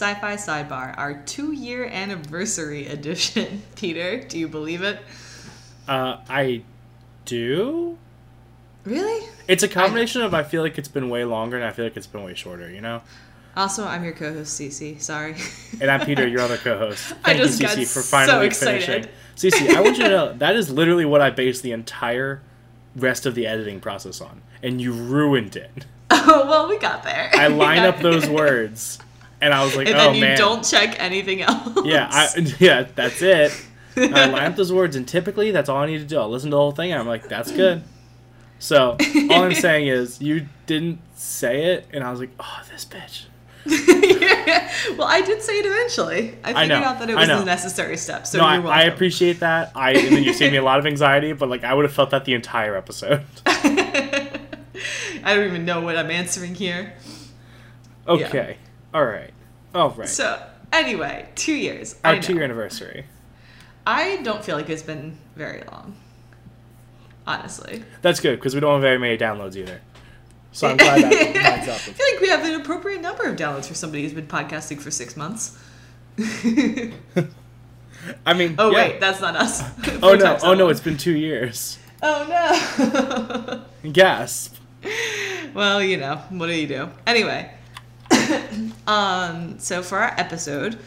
Sci Fi Sidebar, our two year anniversary edition. Peter, do you believe it? Uh, I do. Really? It's a combination of I feel like it's been way longer and I feel like it's been way shorter. You know. Also, I'm your co-host, Cece. Sorry. And I'm Peter, your other co-host. Thank I just you, Cece, for so finally excited. finishing. Cece, I want you to know that is literally what I based the entire rest of the editing process on, and you ruined it. oh well, we got there. I line up those words, and I was like, and "Oh then you man, don't check anything else. yeah, I, yeah, that's it." I line up those words, and typically that's all I need to do. I'll listen to the whole thing, and I'm like, "That's good." So all I'm saying is, you didn't say it, and I was like, "Oh, this bitch." well, I did say it eventually. I I figured know, out that it was a necessary step. So no, I, I appreciate that. I and then you saved me a lot of anxiety, but like I would have felt that the entire episode. I don't even know what I'm answering here. Okay, all right, all right. So anyway, two years. Our two-year anniversary. I don't feel like it's been very long. Honestly. That's good because we don't have very many downloads either. So I'm glad that lines I feel like we have an appropriate number of downloads for somebody who's been podcasting for six months. I mean, Oh yeah. wait, that's not us. oh no! Oh no! It's been two years. Oh no. Gasp. well, you know, what do you do? Anyway, um, so for our episode,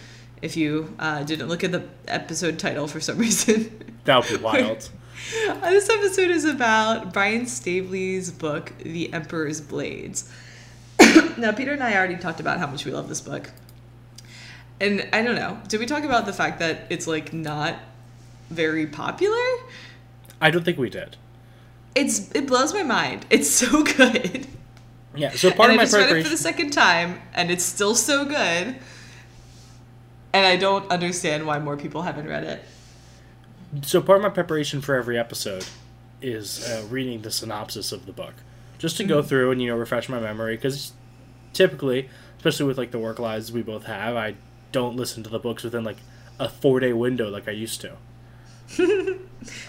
if you uh, didn't look at the episode title for some reason, That would be wild. this episode is about Brian Staveley's book, The Emperor's Blades. now, Peter and I already talked about how much we love this book. And I don't know, did we talk about the fact that it's like not very popular? I don't think we did. It's it blows my mind. It's so good. Yeah. So part and of my I just read it for the second time, and it's still so good. And I don't understand why more people haven't read it. So part of my preparation for every episode is uh, reading the synopsis of the book, just to go Mm. through and you know refresh my memory. Because typically, especially with like the work lives we both have, I don't listen to the books within like a four day window like I used to.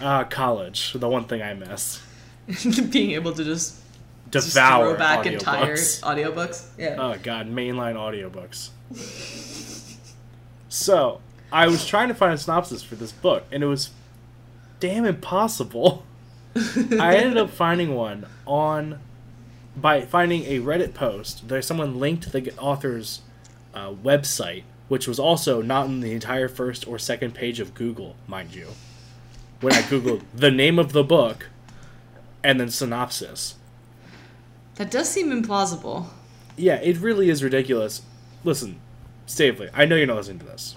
uh, college, the one thing I miss. Being able to just Devour throw back audiobooks. entire audiobooks. Yeah. Oh god, mainline audiobooks. so, I was trying to find a synopsis for this book, and it was damn impossible. I ended up finding one on by finding a Reddit post. There, someone linked the author's uh, website, which was also not in the entire first or second page of Google, mind you. When I googled the name of the book and then synopsis. That does seem implausible. Yeah, it really is ridiculous. Listen, Staveley, I know you're not listening to this,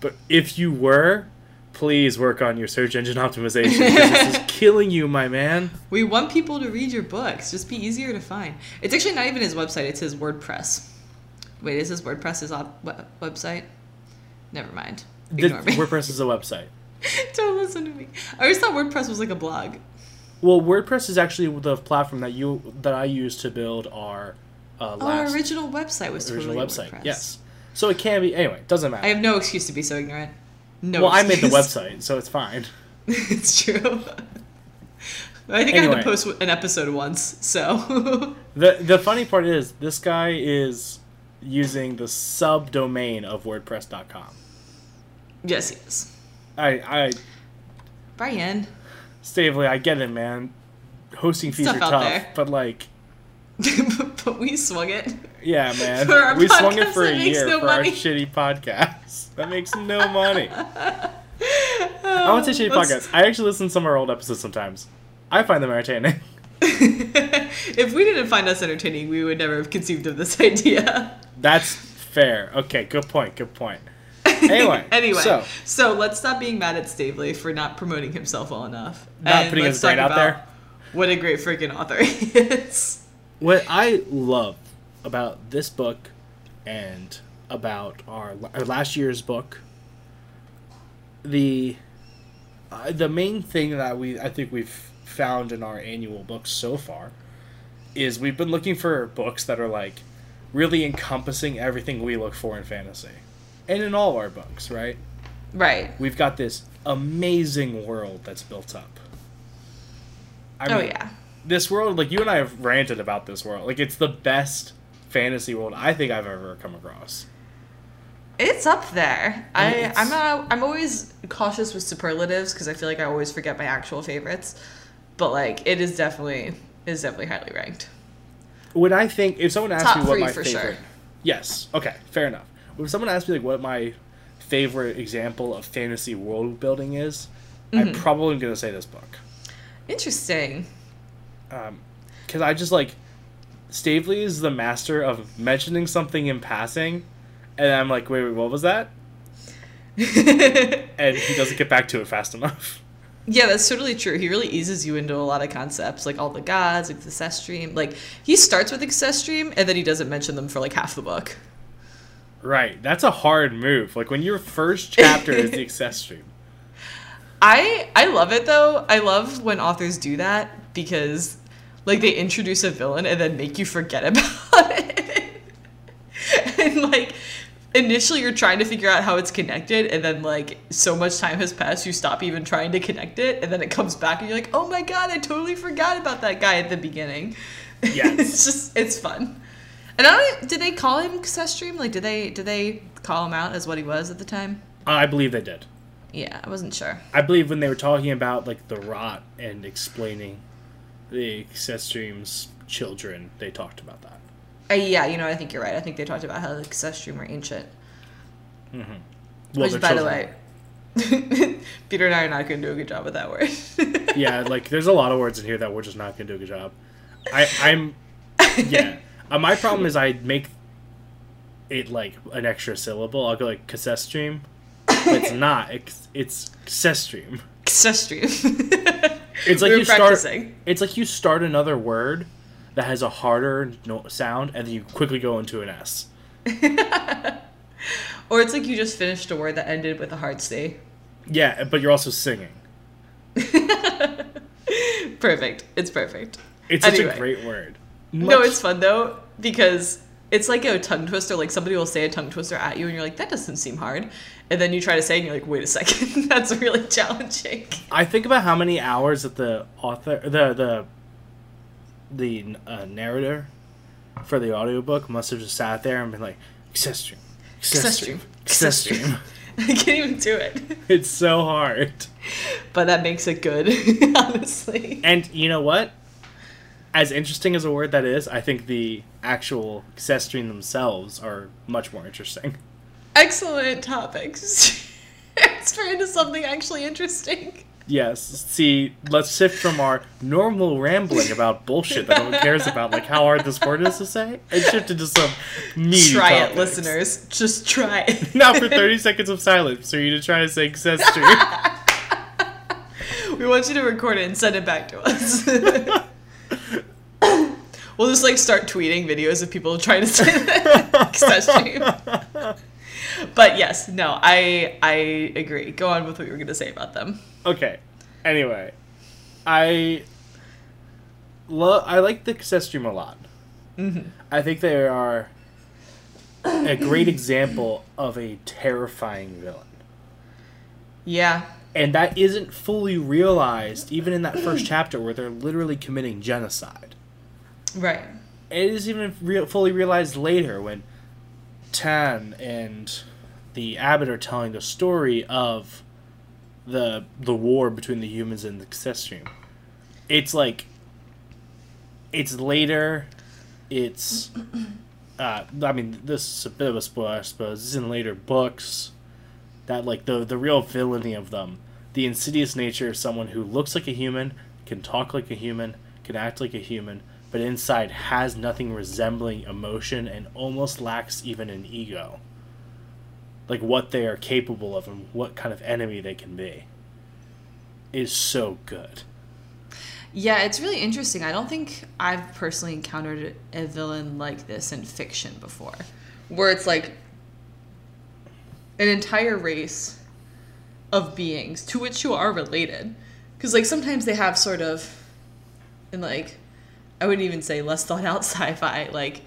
but if you were, please work on your search engine optimization this is killing you, my man. We want people to read your books. Just be easier to find. It's actually not even his website. It's his WordPress. Wait, is his WordPress his op- we- website? Never mind. The- me. WordPress is a website. Don't listen to me. I always thought WordPress was like a blog. Well, WordPress is actually the platform that you that I use to build our uh, Oh, our original website was original totally website. WordPress. Yes, so it can be anyway. It Doesn't matter. I have no excuse to be so ignorant. No. well, I made the website, so it's fine. it's true. I think I had Anyway. to post an episode once, so the The funny part is this guy is using the subdomain of WordPress.com. yes, he is. I I Brian, Staveley, I get it, man. Hosting fees Stuff are tough, there. but like, but we swung it. yeah, man. For our we swung it for a year no for money. our shitty podcast. That makes no money. I won't say oh, shitty Let's- podcast. I actually listen to some of our old episodes sometimes. I find them entertaining. if we didn't find us entertaining, we would never have conceived of this idea. That's fair. Okay, good point. Good point. Anyway, anyway, so so, let's stop being mad at Staveley for not promoting himself well enough. Not And putting his brain out there? What a great freaking author he is. what I love about this book and about our, our last year's book, the uh, the main thing that we I think we've found in our annual books so far is we've been looking for books that are like really encompassing everything we look for in fantasy, and in all our books, right? Right. We've got this amazing world that's built up. I oh yeah. this world like you and I have ranted about this world. Like it's the best fantasy world I think I've ever come across. It's up there. I I'm a, I'm always cautious with superlatives because I feel like I always forget my actual favorites. But like it is definitely it is definitely highly ranked. when I think if someone asks Top me what my for favorite, sure. yes, okay, fair enough. When someone asks me like what my favorite example of fantasy world building is, Mm-hmm. I'm probably gonna say this book Interesting. because I just like Staveley is the master of mentioning something in passing, and I'm like, wait, wait, what was that? And he doesn't get back to it fast enough. Yeah, that's totally true. He really eases you into a lot of concepts, like all the gods, like the Stream. Like he starts with Csestriim, and then he doesn't mention them for like half the book. Right, that's a hard move. Like when your first chapter is the Csestriim. I I love it though. I love when authors do that because like they introduce a villain and then make you forget about it. and like initially you're trying to figure out how it's connected and then like so much time has passed you stop even trying to connect it and then it comes back and you're like, "Oh my god, I totally forgot about that guy at the beginning." Yes. it's just it's fun. And I don't did they call him Stream? Like did they did they call him out as what he was at the time? I believe they did. Yeah, I wasn't sure. I believe when they were talking about like the rot and explaining the Csestriim's children, they talked about that. Uh, yeah, you know, I think you're right. I think they talked about how the Ancestrum were ancient. Well, Which, by the way, Peter and I are not going to do a good job with that word. yeah, like there's a lot of words in here that we're just not gonna do a good job. I, I'm, yeah. Uh, my problem is I make it like an extra syllable. I'll go like cassette stream. It's not. It's it's cassette stream. It's like We you start. It's like you start another word that has a harder no- sound, and then you quickly go into an S. or it's like you just finished a word that ended with a hard C. Yeah, but you're also singing. Perfect. It's perfect. It's such Anyway. a great word. No, it's fun though because it's like a tongue twister. Like somebody will say a tongue twister at you, and you're like, "That doesn't seem hard," and then you try to say, it and you're like, "Wait a second, that's really challenging." I think about how many hours that the author, the the the uh, narrator for the audiobook must have just sat there and been like, Csestriim, access stream, Csestriim. I can't even do it, It's so hard. but that makes it good, honestly. And you know what? As interesting as a word that is, I think the actual Csestriim themselves are much more interesting. Excellent topics. Let's turn into something actually interesting. Yes. See, let's shift from our normal rambling about bullshit that no one cares about, like how hard this word is to say, and shift into some meaty try it, listeners. Just try it. Now for 30 seconds of silence for you to try to say Csestriim. we want you to record it and send it back to us. we'll just like start tweeting videos of people trying to say that. but yes, no, I I agree. Go on with what you were gonna say about them. okay. Anyway, I love. I like the cassette stream a lot. Mm-hmm. I think they are a great example of a terrifying villain, Yeah. and that isn't fully realized even in that first chapter where they're literally committing genocide. Right. It is even real, fully realized later when Tan and the abbot are telling the story of the the war between the humans and the cassette stream. It's like it's later. It's uh, I mean this is a bit of a spoiler, I suppose. It's in later books that like the the real villainy of them, the insidious nature of someone who looks like a human, can talk like a human, can act like a human, but inside has nothing resembling emotion and almost lacks even an ego. Like what they are capable of and what kind of enemy they can be is so good. Yeah, it's really interesting. I don't think I've personally encountered a villain like this in fiction before, where it's like an entire race of beings to which you are related. Because, like, sometimes they have sort of, and like, I wouldn't even say less thought out sci fi, like,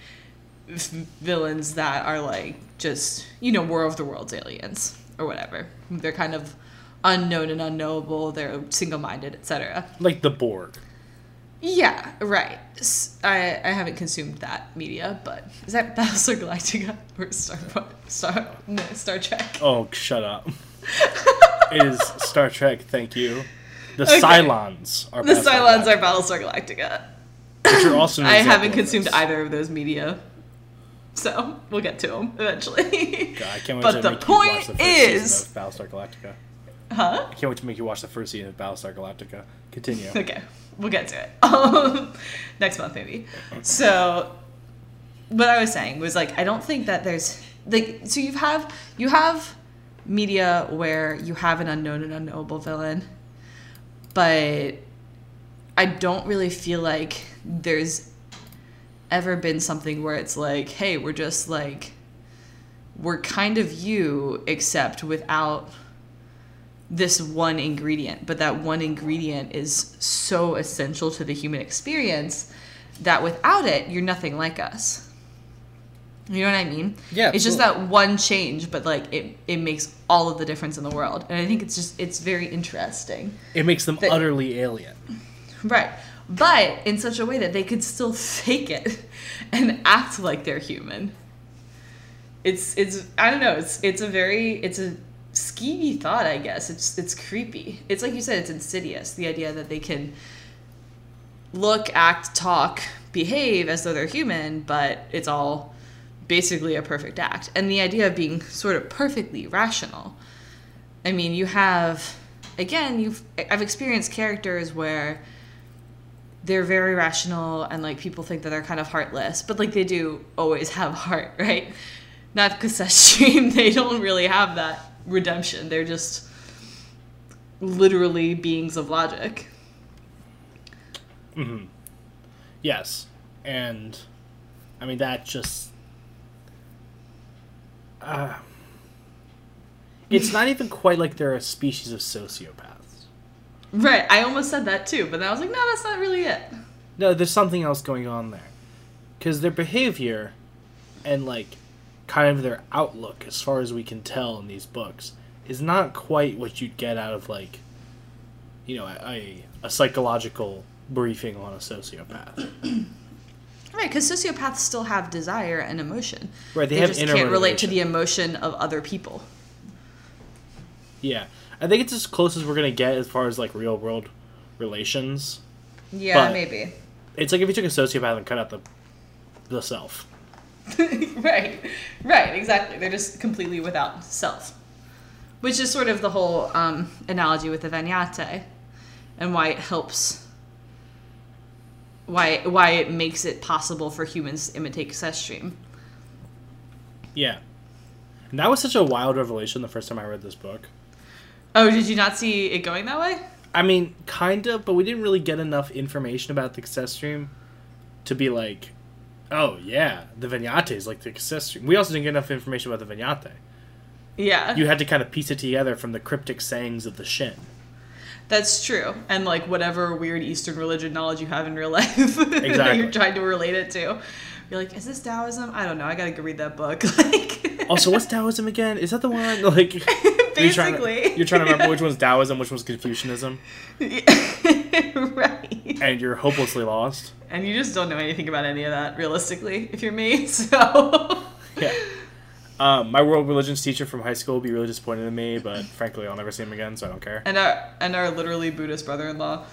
villains that are like just, you know, War of the Worlds aliens or whatever. They're kind of unknown and unknowable, they're single minded, etc. Like the Borg. Yeah, right. I, I haven't consumed that media, but is that Battlestar Galactica or Star Star no, Star Trek? Oh, shut up. it is Star Trek. Thank you. The Okay. Cylons are The Battlestar Cylons are Battlestar Galactica. Which are also I haven't consumed either of those media, so we'll get to them eventually. God, I can't wait But to the make you watch point the first is- season of Battlestar Galactica. huh? I can't wait to make you watch the first season of Battlestar Galactica. Continue. Okay, we'll get to it. Um, next month maybe. So, what I was saying was like I don't think that there's like so you have you have media where you have an unknown and unknowable villain, but I don't really feel like there's ever been something where it's like, hey, we're just like we're kind of you except without this one ingredient, but that one ingredient is so essential to the human experience that without it, you're nothing like us. You know what I mean? Yeah, It's just that one change, but like it, it makes all of the difference in the world. And I think it's just, it's very interesting. It makes them But- utterly alien. Right. But in such a way that they could still fake it and act like they're human. It's it's I don't know, it's it's a very it's a skeevy thought, I guess. It's it's creepy. It's like you said, it's insidious. The idea that they can look, act, talk, behave as though they're human, but it's all basically a perfect act. And the idea of being sort of perfectly rational. I mean, you have again, you've I've experienced characters where they're very rational and like people think that they're kind of heartless, but like they do always have heart, right? Not Stream, they don't really have that redemption. They're just literally beings of logic. Mm-hmm. Yes, and I mean that just. Uh, it's not even quite like they're a species of sociopaths. Right, I almost said that too, but then I was like, no, that's not really it. No, there's something else going on there. Because their behavior and, like, kind of their outlook, as far as we can tell in these books, is not quite what you'd get out of, like, you know, a, a psychological briefing on a sociopath. Right, because sociopaths still have desire and emotion. Right, they They, have just can't relate to the emotion of other people. Yeah. I think it's as close as we're going to get as far as, like, real world relations. Yeah, But- maybe. It's like if you took a sociopath and cut out the, the self. right, right, exactly. They're just completely without self, which is sort of the whole um, analogy with the vaniate, and why it helps. Why why it makes it possible for humans to imitate cassette stream. Yeah. And that was such a wild revelation the first time I read this book. Oh, did you not see it going that way? I mean, kind of, but we didn't really get enough information about the cassette stream to be like, oh yeah, the vaniate is like the cassette stream. We also didn't get enough information about the vaniate. Yeah, You had to kind of piece it together from the cryptic sayings of the Shin. that's true. And like whatever weird Eastern religion knowledge you have in real life that you're trying to relate it to. You're like, is this Taoism? I don't know. I gotta go read that book. Like, Also, what's Taoism again? Is that the one like you're trying, to, Basically. you're trying to remember which one's Taoism, which one's Confucianism, right. and you're hopelessly lost. And you just don't know anything about any of that, realistically, if you're me. So, Yeah. Um, my world religions teacher from high school will be really disappointed in me, but frankly, I'll never see him again, so I don't care. and our and our literally Buddhist brother-in-law.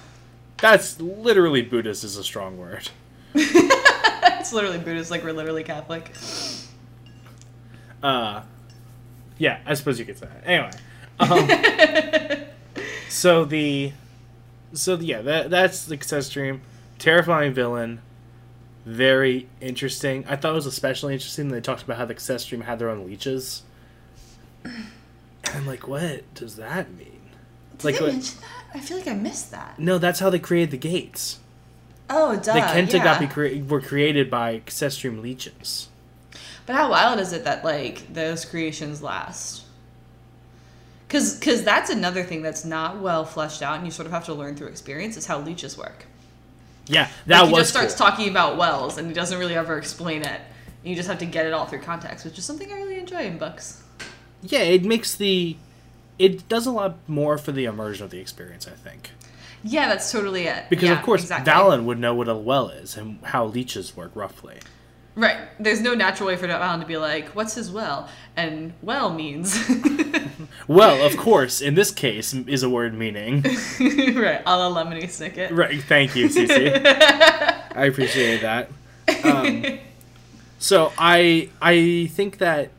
That's literally Buddhist is a strong word. it's literally Buddhist, like we're literally Catholic. Uh, yeah, I suppose you could say that. Anyway, um, so the, so the, yeah, that that's the Csestriim. Terrifying villain, very interesting. I thought it was especially interesting. They talked about how the Csestriim had their own leeches. And I'm like, what does that mean? Did Like they what- mention that? I feel like I missed that. No, that's how they created the gates. Oh, duh. the Kenta yeah. got be crea- were created by Csestriim leeches. But how wild is it that like those creations last? Because because that's another thing that's not well fleshed out, and you sort of have to learn through experience. Is how leeches work. Yeah, that like, he was just starts cool. talking about wells, and he doesn't really ever explain it. You just have to get it all through context, which is something I really enjoy in books. Yeah, it makes the it does a lot more for the immersion of the experience, I think. Yeah, that's totally it. Because Yeah, of course exactly. Valyn would know what a well is and how leeches work roughly. Right. There's no natural way for Valyn to be like, "What's his well?" And well means Well, of course, in this case is a word meaning. right, a la lemony snicket. Right. Thank you, Cece. I appreciate that. Um, so I I think that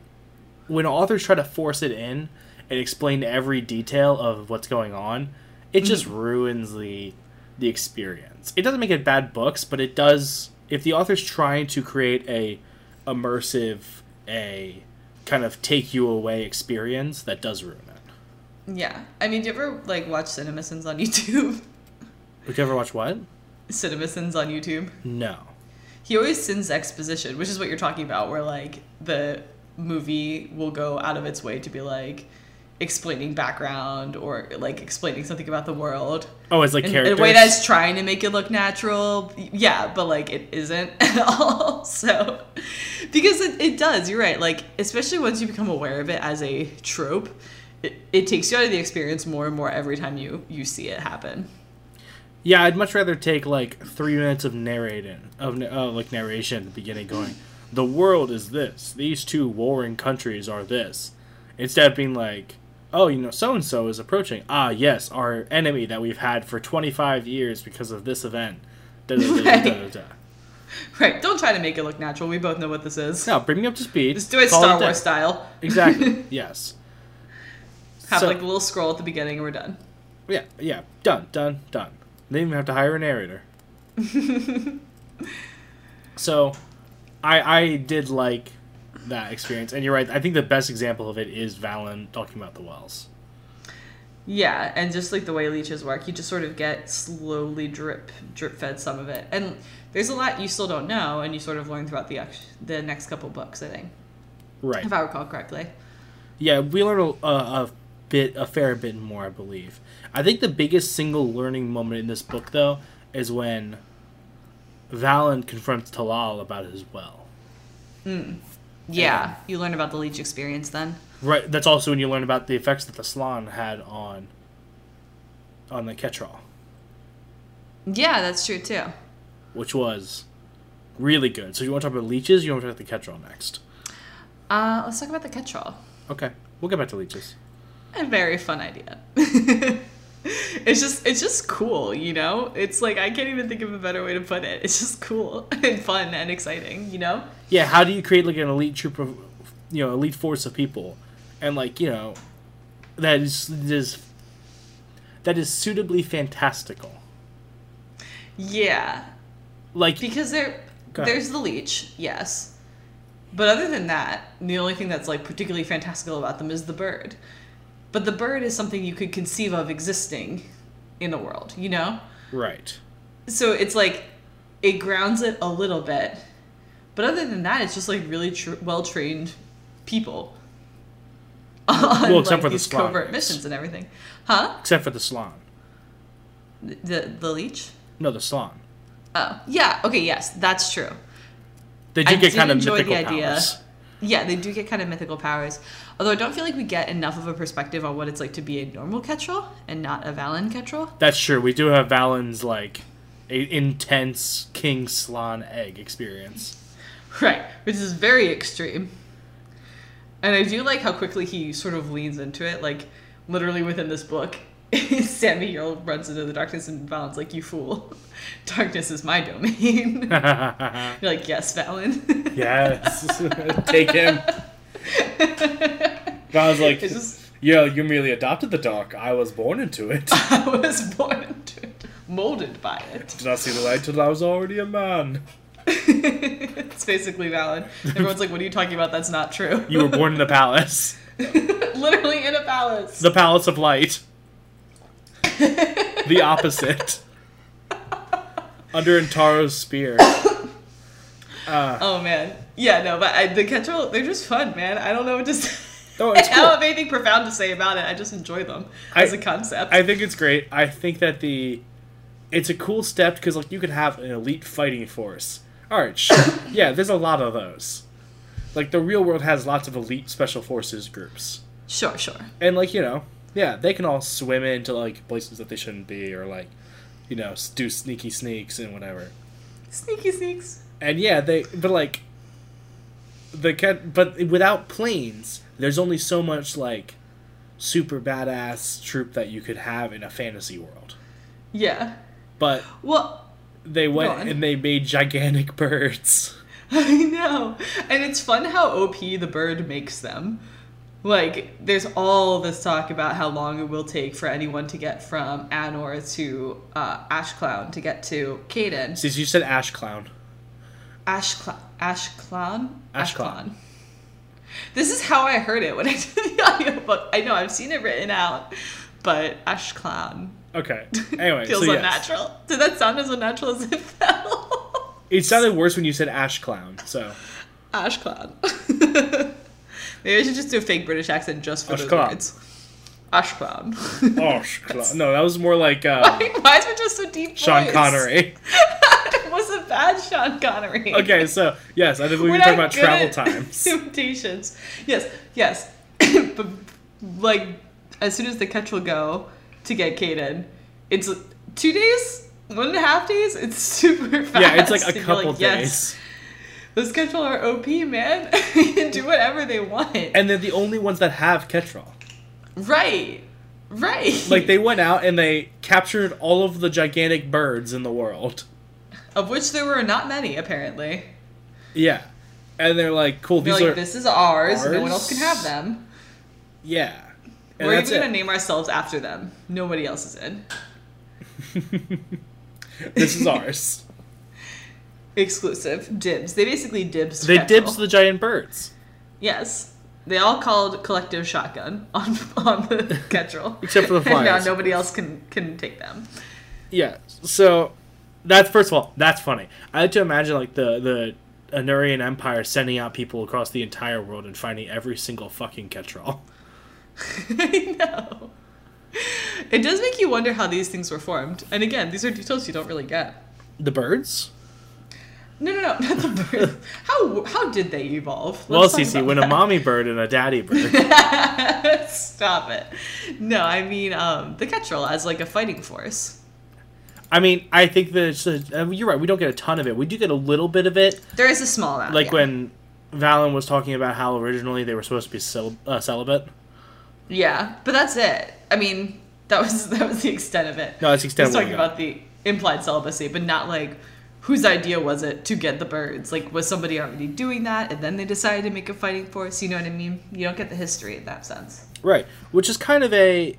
when authors try to force it in and explain every detail of what's going on, it just ruins the the experience. It doesn't make it bad books, but it does. If the author's trying to create a immersive, a kind of take you away experience, that does ruin it. Yeah. I mean, do you ever like watch CinemaSins on YouTube? Would you ever watch what? CinemaSins on YouTube. No. He always sends exposition, which is what you're talking about, where like the movie will go out of its way to be like explaining background or like explaining something about the world Oh, it's like in, in characters. a way that's trying to make it look natural. Yeah, but like it isn't at all. So because it, it does, you're right. Like especially once you become aware of it as a trope, it, it takes you out of the experience more and more every time you you see it happen. Yeah, I'd much rather take like three minutes of narrating, of uh, like narration at the beginning, going, "The world is this. These two warring countries are this," instead of being like, "Oh, you know, so and so is approaching. Ah, yes, our enemy that we've had for twenty five years because of this event." Da, da, da. Right. Don't try to make it look natural. We both know what this is. No, bring me up to speed. Just do it Star. Wars style. Exactly. yes. Have So- like a little scroll at the beginning and we're done. Yeah. Yeah. Done. Done. Done. They didn't even have to hire a narrator. so, I I did like that experience, and you're right. I think the best example of it is Valyn talking about the wells. Yeah, and just like the way leeches work, you just sort of get slowly drip drip fed some of it, and there's a lot you still don't know, and you sort of learn throughout the the next couple books. I think, Right. if I recall correctly. Yeah, we learn a, a, bit, a fair bit more, I believe. I think the biggest single learning moment in this book, though, is when Valyn confronts Talal about his well. Hmm. Yeah, you learn about the leech experience then. Right. That's also when you learn about the effects that the Slarn had on on the Kettral, Yeah, that's true too. which was really good. So you want to talk about leeches? You want to talk about the Kettral next? Uh, let's talk about the Kettral. Okay, we'll get back to leeches. A very fun idea. it's just it's just cool, you know? It's like I can't even think of a better way to put it. It's just cool and fun and exciting, you know? Yeah. How do you create like an elite troop of, you know, elite force of people, and like you know, that is is that is suitably fantastical. Yeah. Like Because there there's the leech, yes. But other than that, the only thing that's like particularly fantastical about them is the bird. But the bird is something you could conceive of existing in the world, you know? right. so it's like it grounds it a little bit but other than that it's just like really tr- well trained people on Well, except like, for the these covert missions and everything huh Except for the Slarn. the the leech No, the Slarn. oh yeah okay yes that's true They do I get did kind of enjoy the mythical idea. powers. Yeah they do get kind of mythical powers although i don't feel like we get enough of a perspective on what it's like to be a normal Kettral and not a Valyn Kettral. That's true. We do have Valyn's like a intense King Slarn egg experience. Right, which is very extreme. And I do like how quickly he sort of leans into it. Like, literally within this book, Sami Yurl runs into the darkness and Valyn's like, You fool. Darkness is my domain. You're like, Yes, Valyn. yes, take him. Valyn's like, just, yo, you merely adopted the dark. I was born into it. I was born into it, molded by it. Did not see the light till I was already a man. it's basically Valyn. Everyone's like, What are you talking about? That's not true. You were born in the palace, literally in a palace. the palace of light. the opposite. Under Intarra's spear. Uh, Oh man, yeah, no, but I, the Kettral, they're just fun, man. I don't know what to say. Oh, it's I don't have anything profound to say about it. I just enjoy them I- as a concept. I think it's great. I think that the it's a cool step because like you could have an elite fighting force. All right, sure. yeah, there's a lot of those. Like the real world has lots of elite special forces groups, sure, sure. and like you know, yeah, they can all swim into like places that they shouldn't be, or like you know, do sneaky sneaks and whatever. Sneaky sneaks. And yeah, they but like the cat but without planes, there's only so much like super badass troop that you could have in a fantasy world. Yeah. But Well, they went and they made gigantic birds. I know. And it's fun how OP the bird makes them. Like, there's all this talk about how long it will take for anyone to get from Annur to uh, Ash Clown to get to Kaden. Since you said ash clown. Ash Clown. Ash Clown? Ash Clown. This is how I heard it when I did the audiobook. I know, I've seen it written out, but Ash Clown Okay. Anyway, feels so yes. unnatural. Did that sound as unnatural as it felt? It sounded worse when you said ash clown. So Ash Clown. Maybe I should just do a fake British accent just for Ash those Clown. words. Ash Clown. No, that was more like uh, Why is it just so deep Sean voice? Connery. it wasn't bad, Sean Connery. Okay, so yes, I think we were talking about travel times. Imitations. Yes, yes. but like, as soon as the Kettral go to get Kaden, it's two days, one and a half days. It's super fast. Yeah, it's like a couple like, yes, days. Those Kettral are OP, man. they can do whatever they want. And they're the only ones that have Kettral. right, right. Like they went out and they captured all of the gigantic birds in the world. of which there were not many apparently. Yeah. And they're like, cool, They're these like, are this is ours. No one else can have them. Yeah. And We're even gonna it. name ourselves after them. Nobody else is in. this is ours. Exclusive dibs. They basically dibs. They dibs the giant birds. Yes. They all called collective shotgun on on the Kettral. Except for the And now nobody else can can take them. Yeah. So that's first of all, that's funny. I like to imagine like the the Annurian Empire sending out people across the entire world and finding every single fucking Kettral. I know. It does make you wonder how these things were formed. And again, these are details you don't really get. The birds? No, no, no, not the bird. how how did they evolve? well, Let's talk Cece, when a mommy bird and a daddy bird. Stop it. No, I mean um, the Kettral as like a fighting force. I mean, I think that it's a, I mean, you're right. We don't get a ton of it. We do get a little bit of it, There is a small amount. like yeah. when Valyn was talking about how originally they were supposed to be cel- uh, celibate. Yeah, but that's it. I mean, that was that was the extent of it. No, that's the extent He's talking about the implied celibacy, but not like whose idea was it to get the birds? Like, was somebody already doing that, and then they decided to make a fighting force? You know what I mean? You don't get the history in that sense. Right, which is kind of a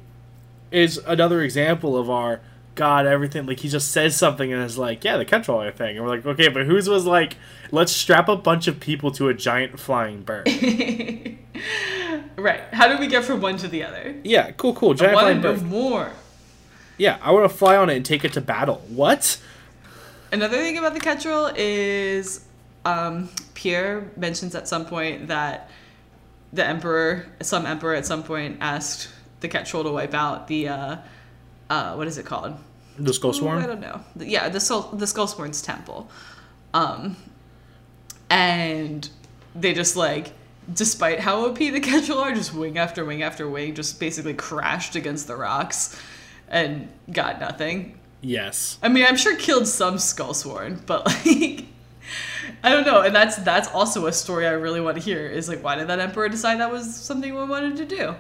is another example of our God everything. Like he just says something and is like, "Yeah, the controller thing," and we're like, "Okay, but whose was like, let's strap a bunch of people to a giant flying bird." right. How do we get from one to the other? yeah, cool, cool, giant One flying bird. more. Yeah, I want to fly on it and take it to battle. What? Another thing about the Kettral is um, Pyrre mentions at some point that the emperor, some emperor at some point asked the Kettral to wipe out the, uh, uh, what is it called? The skull Ooh, I don't know. Yeah, the Skull, the Skullsworn's temple. Um, and they just like, despite how OP the Ketrel are, just wing after wing after wing, just basically crashed against the rocks and got nothing. Yes. I mean, I'm sure killed some Skullsworn, but like, I don't know. And that's that's also a story I really want to hear. Is like, why did that emperor decide that was something we wanted to do?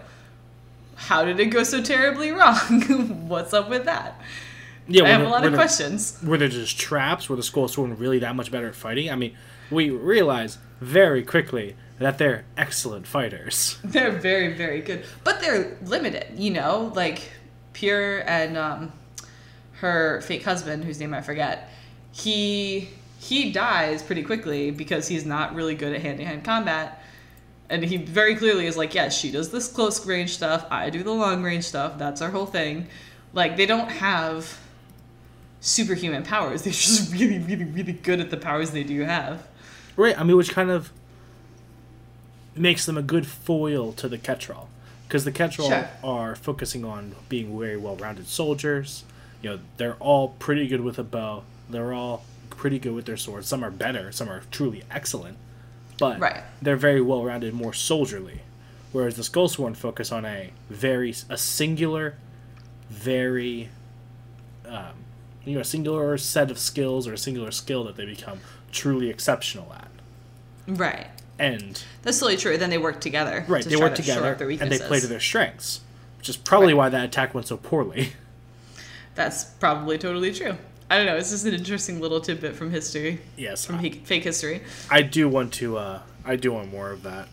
How did it go so terribly wrong? What's up with that? Yeah. I have a lot of questions. Were there just traps? Were the Skullsworn really that much better at fighting? I mean, we realize very quickly that they're excellent fighters. They're very, very good, but they're limited. You know, like Pyrre and um, her fake husband, whose name I forget. He he dies pretty quickly because he's not really good at hand to hand combat. And he very clearly is like, yes, she does this close range stuff. I do the long range stuff. That's our whole thing. Like they don't have superhuman powers. They're just really, really, really good at the powers they do have. Right. I mean, which kind of makes them a good foil to the Kettral. Because the Kettral Sure. are focusing on being very well rounded soldiers. You know, they're all pretty good with a bow. They're all pretty good with their swords. Some are better, some are truly excellent. But Right. they're very well rounded, more soldierly. Whereas the Skullsworn focus on a very a singular, very um, you know a singular set of skills or a singular skill that they become truly exceptional at. Right. And That's totally true. Then they work together. right, they work to together and they play to their strengths, which is probably why that attack went so poorly. That's probably totally true. I don't know. It's just an interesting little tidbit from history, yes, from I, fake history, I do want to. Uh, I do want more of that.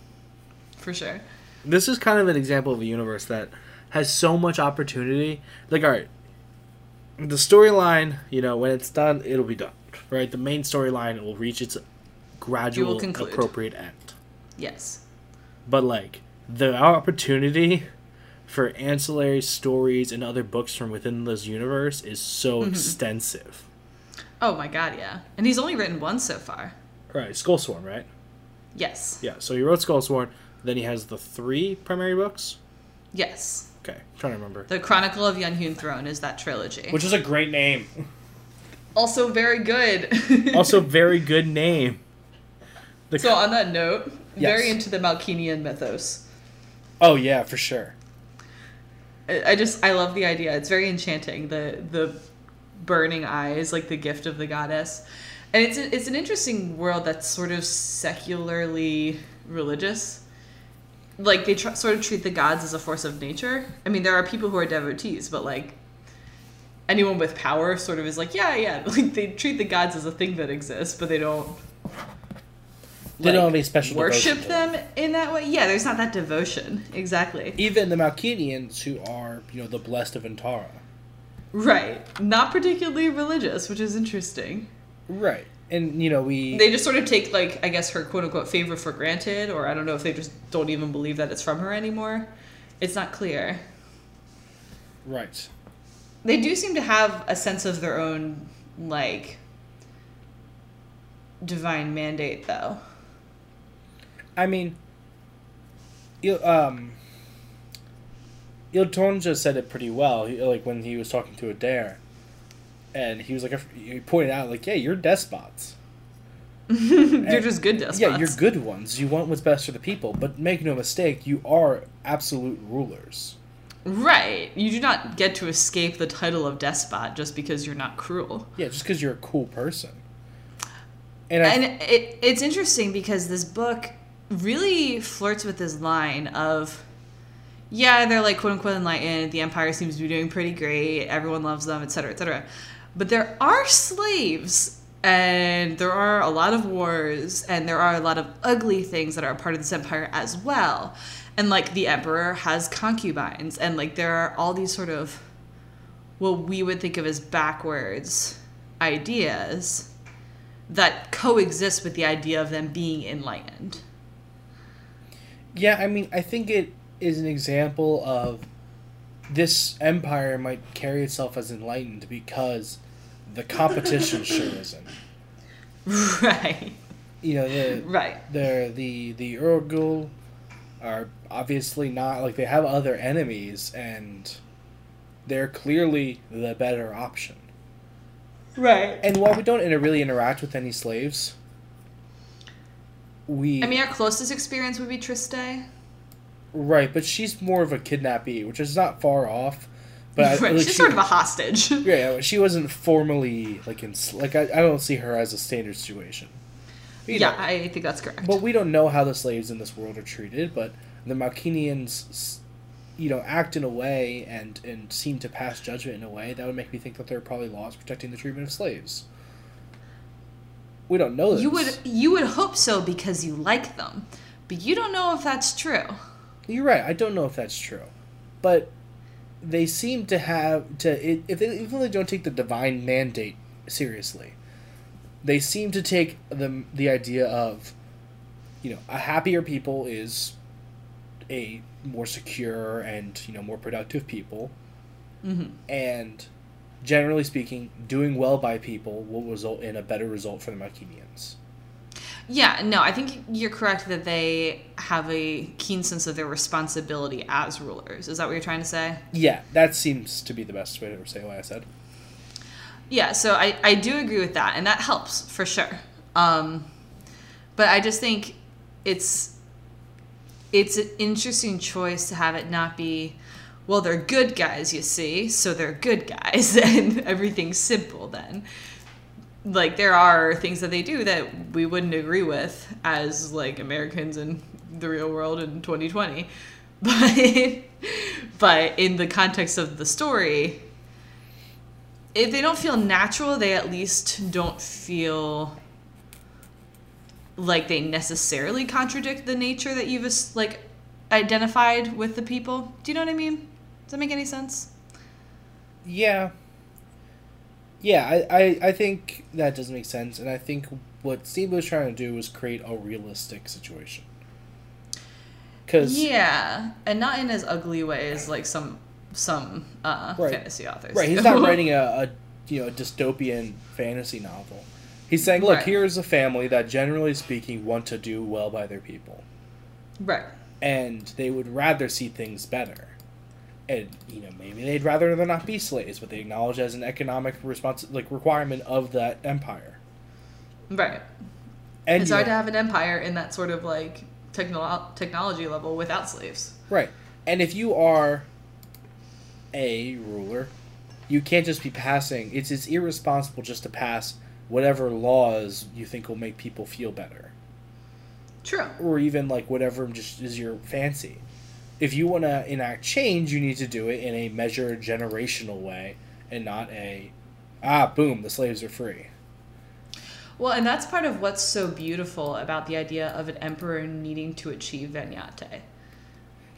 for sure. This is kind of an example of a universe that has so much opportunity. Like, all right, the storyline, you know, when it's done, it'll be done. Right, the main storyline will reach its gradual, appropriate end. Yes. But like the opportunity for ancillary stories and other books from within this universe is so Mm-hmm. extensive. Oh my god, yeah. And he's only written one so far. Right, Skullsworn, right? Yes. Yeah. So he wrote Skullsworn. Then he has the three primary books. Yes. Okay, I'm trying to remember. The Chronicle of Unhewn Throne is that trilogy. Which is a great name. also very good. Also, very good name. The so on that note, very into the Malkeenian mythos. oh yeah, for sure. I just I love the idea. It's very enchanting. The the burning eyes, like the gift of the goddess, and it's a, it's an interesting world that's sort of secularly religious. Like they tr- sort of treat the gods as a force of nature. I mean, there are people who are devotees, but like anyone with power sort of is like, yeah, yeah. Like they treat the gods as a thing that exists, but they don't. They don't like, have any special worship them in that way. Yeah, there's not that devotion exactly. Even the Malkeenians, who are you know the blessed of Intarra. Right. Not particularly religious, which is interesting. Right, and you know we. They just sort of take, like, I guess her quote unquote favor for granted, or I don't know if they just don't even believe that it's from her anymore. It's not clear. right. They do seem to have a sense of their own, like, divine mandate, though. I mean, Il, um, Il Tornja said it pretty well. He, like when he was talking to Adare, and he was like, he pointed out like, yeah, you're despots. you're just good despots. Yeah, you're good ones. You want what's best for the people, but make no mistake, you are absolute rulers. Right. You do not get to escape the title of despot just because you're not cruel. Yeah, just because you're a cool person. And, I, and it, it's interesting because this book really flirts with this line of yeah they're like quote unquote enlightened the empire seems to be doing pretty great everyone loves them etc etc but there are slaves and there are a lot of wars and there are a lot of ugly things that are a part of this empire as well and like the emperor has concubines and like there are all these sort of what we would think of as backwards ideas that coexist with the idea of them being enlightened. Yeah, I mean, I think it is an example of this empire might carry itself as enlightened because the competition sure isn't. Right. You know, the Right. the the the Urghul are obviously not like they have other enemies and they're clearly the better option. Right. And while we don't really interact with any slaves, we I mean, our closest experience would be Triste. right, but she's more of a kidnappee, which is not far off. But I, like, She's she- sort of a hostage. yeah, she wasn't formally like in like I, I don't see her as a standard situation. You yeah, know, I think that's correct. But we don't know how the slaves in this world are treated, but the Malkeenians, you know, act in a way and, and seem to pass judgment in a way that would make me think that there are probably laws protecting the treatment of slaves. We don't know this. you would you would hope so because you like them, but you don't know if that's true. You're right. I don't know if that's true, but they seem to have to. If they even though they don't take the divine mandate seriously, they seem to take the the idea of, you know, a happier people is a more secure and you know more productive people, Mm-hmm. and generally speaking, doing well by people will result in a better result for the Malkeenians. Yeah, no, I think you're correct that they have a keen sense of their responsibility as rulers. Is that what you're trying to say? Yeah, that seems to be the best way to say what I said. Yeah, so I, I do agree with that, and that helps for sure. Um, but I just think it's it's an interesting choice to have it not be well, they're good guys, you see, so they're good guys, and everything's simple then. Like, there are things that they do that we wouldn't agree with as, like, Americans in the real world in 2020. But, but in the context of the story, if they don't feel natural, they at least don't feel like they necessarily contradict the nature that you've like identified with the people. Do you know what I mean? Does that make any sense? Yeah. Yeah, I, I, I think that does make sense, and I think what Steve was trying to do was create a realistic situation. Cause yeah, and not in as ugly way as like some some uh, right. fantasy authors. Right, he's not writing a, a you know a dystopian fantasy novel. He's saying, look, right. here's a family that, generally speaking, want to do well by their people. Right. And they would rather see things better. And you know, maybe they'd rather there not be slaves, but they acknowledge as an economic response, like requirement of that empire. Right. And it's hard know, to have an empire in that sort of like techno- technology level without slaves. Right. And if you are a ruler, you can't just be passing. It's it's irresponsible just to pass whatever laws you think will make people feel better. True. Or even like whatever just is your fancy. If you want to enact change, you need to do it in a measured generational way and not a ah boom the slaves are free. Well, and that's part of what's so beautiful about the idea of an emperor needing to achieve Vaniate.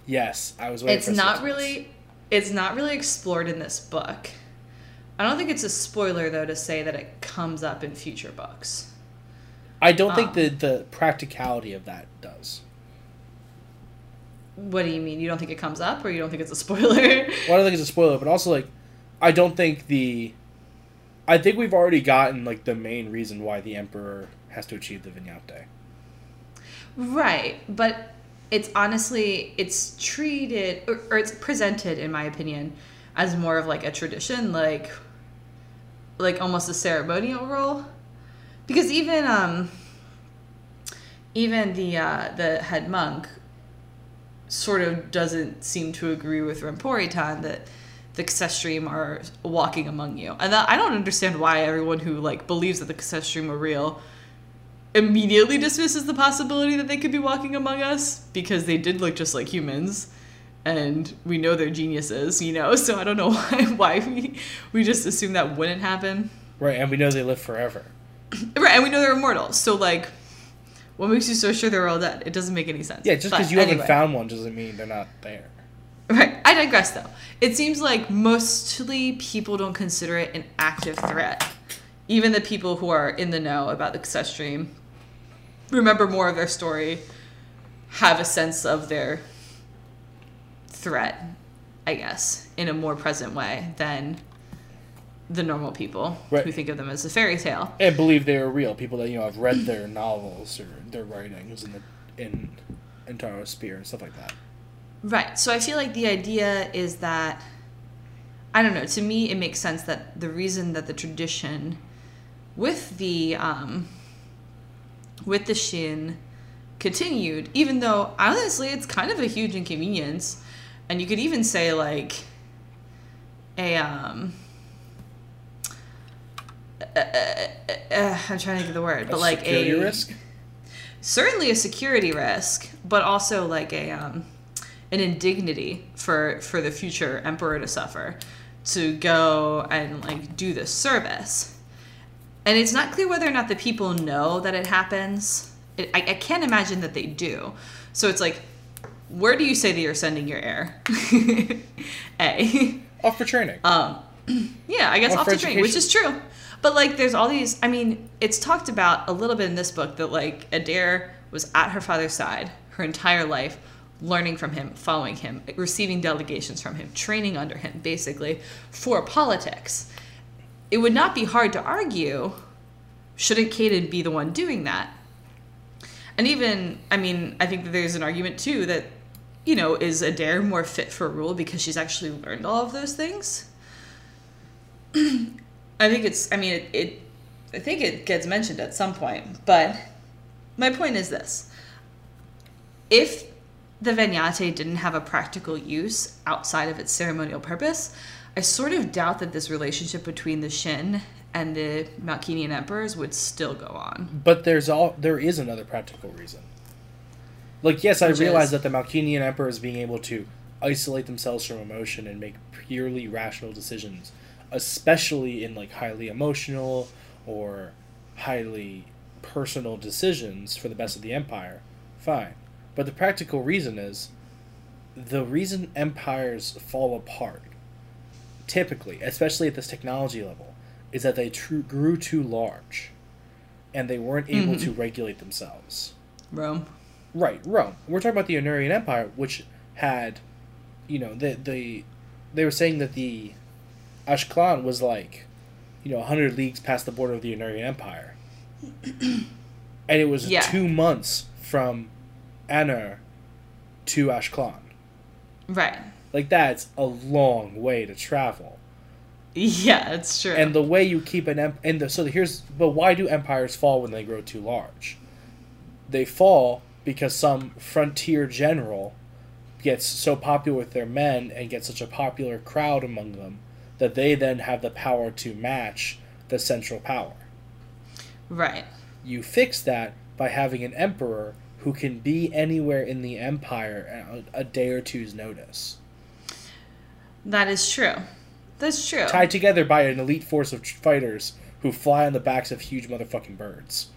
Yes, I was. It's not really. It's not really explored in this book. I don't think it's a spoiler though to say that it comes up in future books. I don't um, think the the practicality of that does. What do you mean? You don't think it comes up, or you don't think it's a spoiler? well, I don't think it's a spoiler, but also like, I don't think the I think we've already gotten like the main reason why the emperor has to achieve the vaniate. Right, but it's honestly it's treated or, or, it's presented in my opinion as more of like a tradition like like almost a ceremonial role because even um even the uh the head monk sort of doesn't seem to agree with Rampuri Tan that the Csestriim are walking among you. And that, I don't understand why everyone who like believes that the Csestriim are real immediately dismisses the possibility that they could be walking among us because they did look just like humans and we know they're geniuses, you know. So I don't know why why we we just assume that wouldn't happen. Right, and we know they live forever. right, and we know they're immortal. So like what makes you so sure they're all dead? It doesn't make any sense. Yeah, just because you anyway. haven't found one doesn't mean they're not there. Right. I digress though. It seems like mostly people don't consider it an active threat. Even the people who are in the know about the Csestriim remember more of their story, have a sense of their threat, I guess, in a more present way than the normal people right. who think of them as a fairy tale and believe they are real. People that you know have read their novels or their writings in the in Taro Spear and stuff like that. Right. So I feel like the idea is that I don't know. To me, it makes sense that the reason that the tradition with the um, with the Shin continued, even though honestly it's kind of a huge inconvenience, and you could even say like a um. Uh, uh, uh, I'm trying to think of the word, but a like a risk. Certainly a security risk, but also like a um, an indignity for for the future emperor to suffer to go and like do this service. And it's not clear whether or not the people know that it happens. It, I, I can't imagine that they do. So it's like where do you say that you're sending your heir a. Off for training. Um yeah i guess off, off to training which is true but like there's all these i mean it's talked about a little bit in this book that like Adare was at her father's side her entire life learning from him, following him, receiving delegations from him, training under him, basically, for politics. It would not be hard to argue shouldn't Kaden be the one doing that? And even, I mean, I think that there's an argument too that, you know, is Adare more fit for rule because she's actually learned all of those things? I think it's, I mean, it, it, I think it gets mentioned at some point, but my point is this. If the Vaniate didn't have a practical use outside of its ceremonial purpose, I sort of doubt that this relationship between the Shin and the Malkeenian emperors would still go on. But there's all there is another practical reason. Like yes, I realize is? that the Malkeenian emperors being able to isolate themselves from emotion and make purely rational decisions, especially in like highly emotional or highly personal decisions for the best of the empire. Fine. But the practical reason is the reason empires fall apart typically, especially at this technology level, is that they tru- grew too large and they weren't able mm-hmm. to regulate themselves. Rome. Right, Rome. We're talking about the Annurian Empire, which had, you know, the the they were saying that the Ashk'lan was like, you know, hundred leagues past the border of the Annurian Empire, and it was Yeah. two months from Annur to Ashk'lan. Right. Like that's a long way to travel. Yeah, it's true. And the way you keep an empire, and the, so here's but why do empires fall when they grow too large? They fall because some frontier general gets so popular with their men and gets such a popular crowd among them that they then have the power to match the central power. right. You fix that by having an emperor who can be anywhere in the empire at a, day or two's notice, That is true. That's true. tied together by an elite force of fighters who fly on the backs of huge motherfucking birds.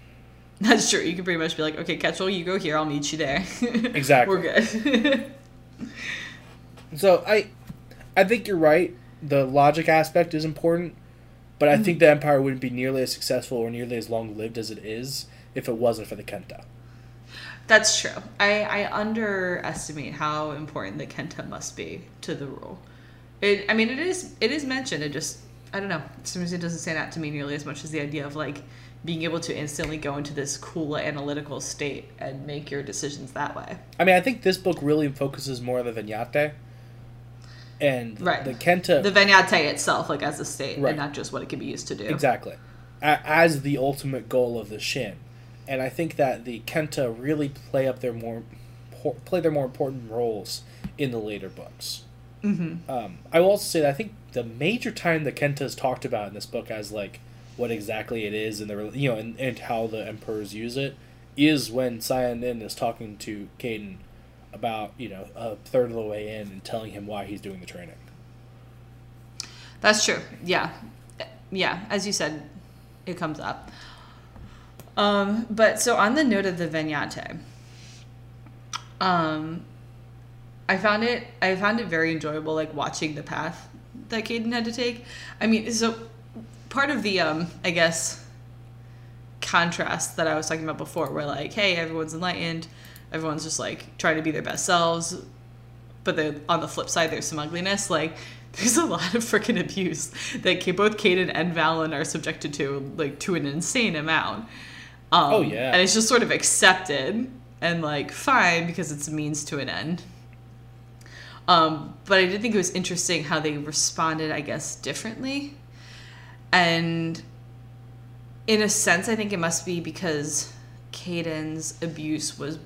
That's true. You can pretty much be like, okay, Kettral, you go here. I'll meet you there. Exactly. We're good. So I, I think you're right. The logic aspect is important, but I mm-hmm. think the empire wouldn't be nearly as successful or nearly as long lived as it is if it wasn't for the Kenta. That's true. I, I underestimate how important the Kenta must be to the rule. It, I mean, it is it is mentioned. It just I don't know. Sometimes it doesn't stand out to me nearly as much as the idea of like being able to instantly go into this cool analytical state and make your decisions that way. I mean, I think this book really focuses more on the Vaniate and Right. the Kenta The Vaniate itself, like as a state, Right. and not just what it can be used to do. exactly as the ultimate goal of the Shin. And I think that the Kenta really play up their more play their more important roles in the later books. Mm-hmm. Um, I will also say that I think the major time the Kenta is talked about in this book as like what exactly it is and the you know and, and how the emperors use it is when Scial Nin is talking to Kaden about you know a third of the way in and telling him why he's doing the training. That's true. Yeah. Yeah, as you said, it comes up. Um, but so on the note of the vaniate, um, I found it I found it very enjoyable like watching the path that Kaden had to take. I mean, so part of the um, I guess contrast that I was talking about before where like, hey, everyone's enlightened, everyone's just like trying to be their best selves, but then on the flip side there's some ugliness like there's a lot of freaking abuse that both Kaden and Valyn are subjected to like to an insane amount. Um, Oh, yeah. and it's just sort of accepted and like fine because it's a means to an end. Um, but I did think it was interesting how they responded I guess differently. And in a sense I think it must be because Kaden's abuse was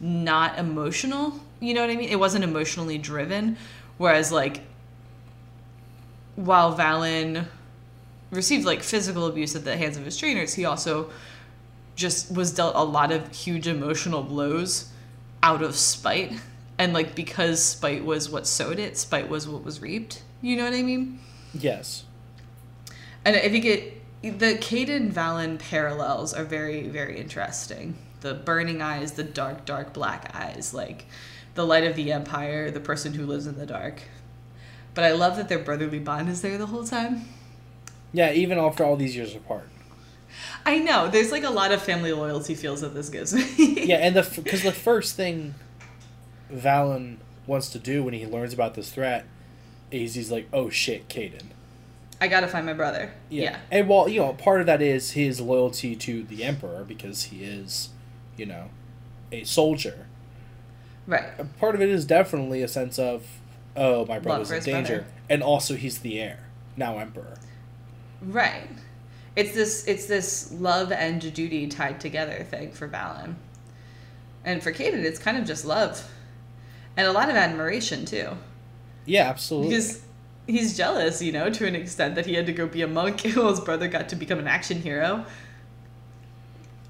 not emotional. You know what I mean? It wasn't emotionally driven. Whereas, like, while Valyn received like physical abuse at the hands of his trainers, he also just was dealt a lot of huge emotional blows out of spite. And like because spite was what sowed it, spite was what was reaped. You know what I mean? Yes. And I think it the Kaden Valyn parallels are very, very interesting. The burning eyes, the dark, dark black eyes, like the light of the empire, the person who lives in the dark. But I love that their brotherly bond is there the whole time. Yeah, even after all these years apart. I know there's like a lot of family loyalty feels that this gives me. Yeah, and the because the first thing Valyn wants to do when he learns about this threat is he's like, "Oh shit, Kaden." I gotta find my brother. Yeah. Yeah. And while, you know, part of that is his loyalty to the Emperor because he is, you know, a soldier. Right. Part of it is definitely a sense of, oh, my brother's in danger. brother. And also he's the heir, now Emperor. Right. It's this it's this love and duty tied together thing for Valyn. And for Kaden, it's kind of just love. and a lot of admiration too. Yeah, absolutely. Because he's jealous, you know, to an extent that he had to go be a monk while his brother got to become an action hero.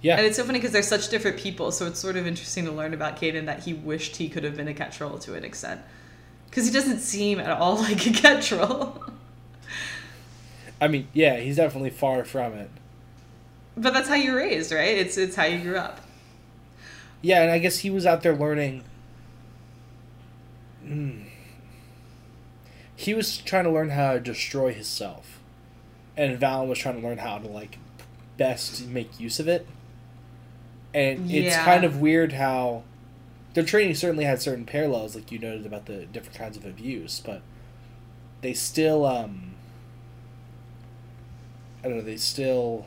Yeah. And it's so funny because they're such different people, so it's sort of interesting to learn about Kaden that he wished he could have been a Kettral to an extent. Because he doesn't seem at all like a Kettral. I mean, yeah, he's definitely far from it. but that's how you're raised, right? It's it's how you grew up. Yeah, and I guess he was out there learning. Hmm. He was trying to learn how to destroy himself, and Valyn was trying to learn how to like best make use of it. And it's Yeah. kind of weird how their training certainly had certain parallels, like you noted about the different kinds of abuse, but they still, um, I don't know, they still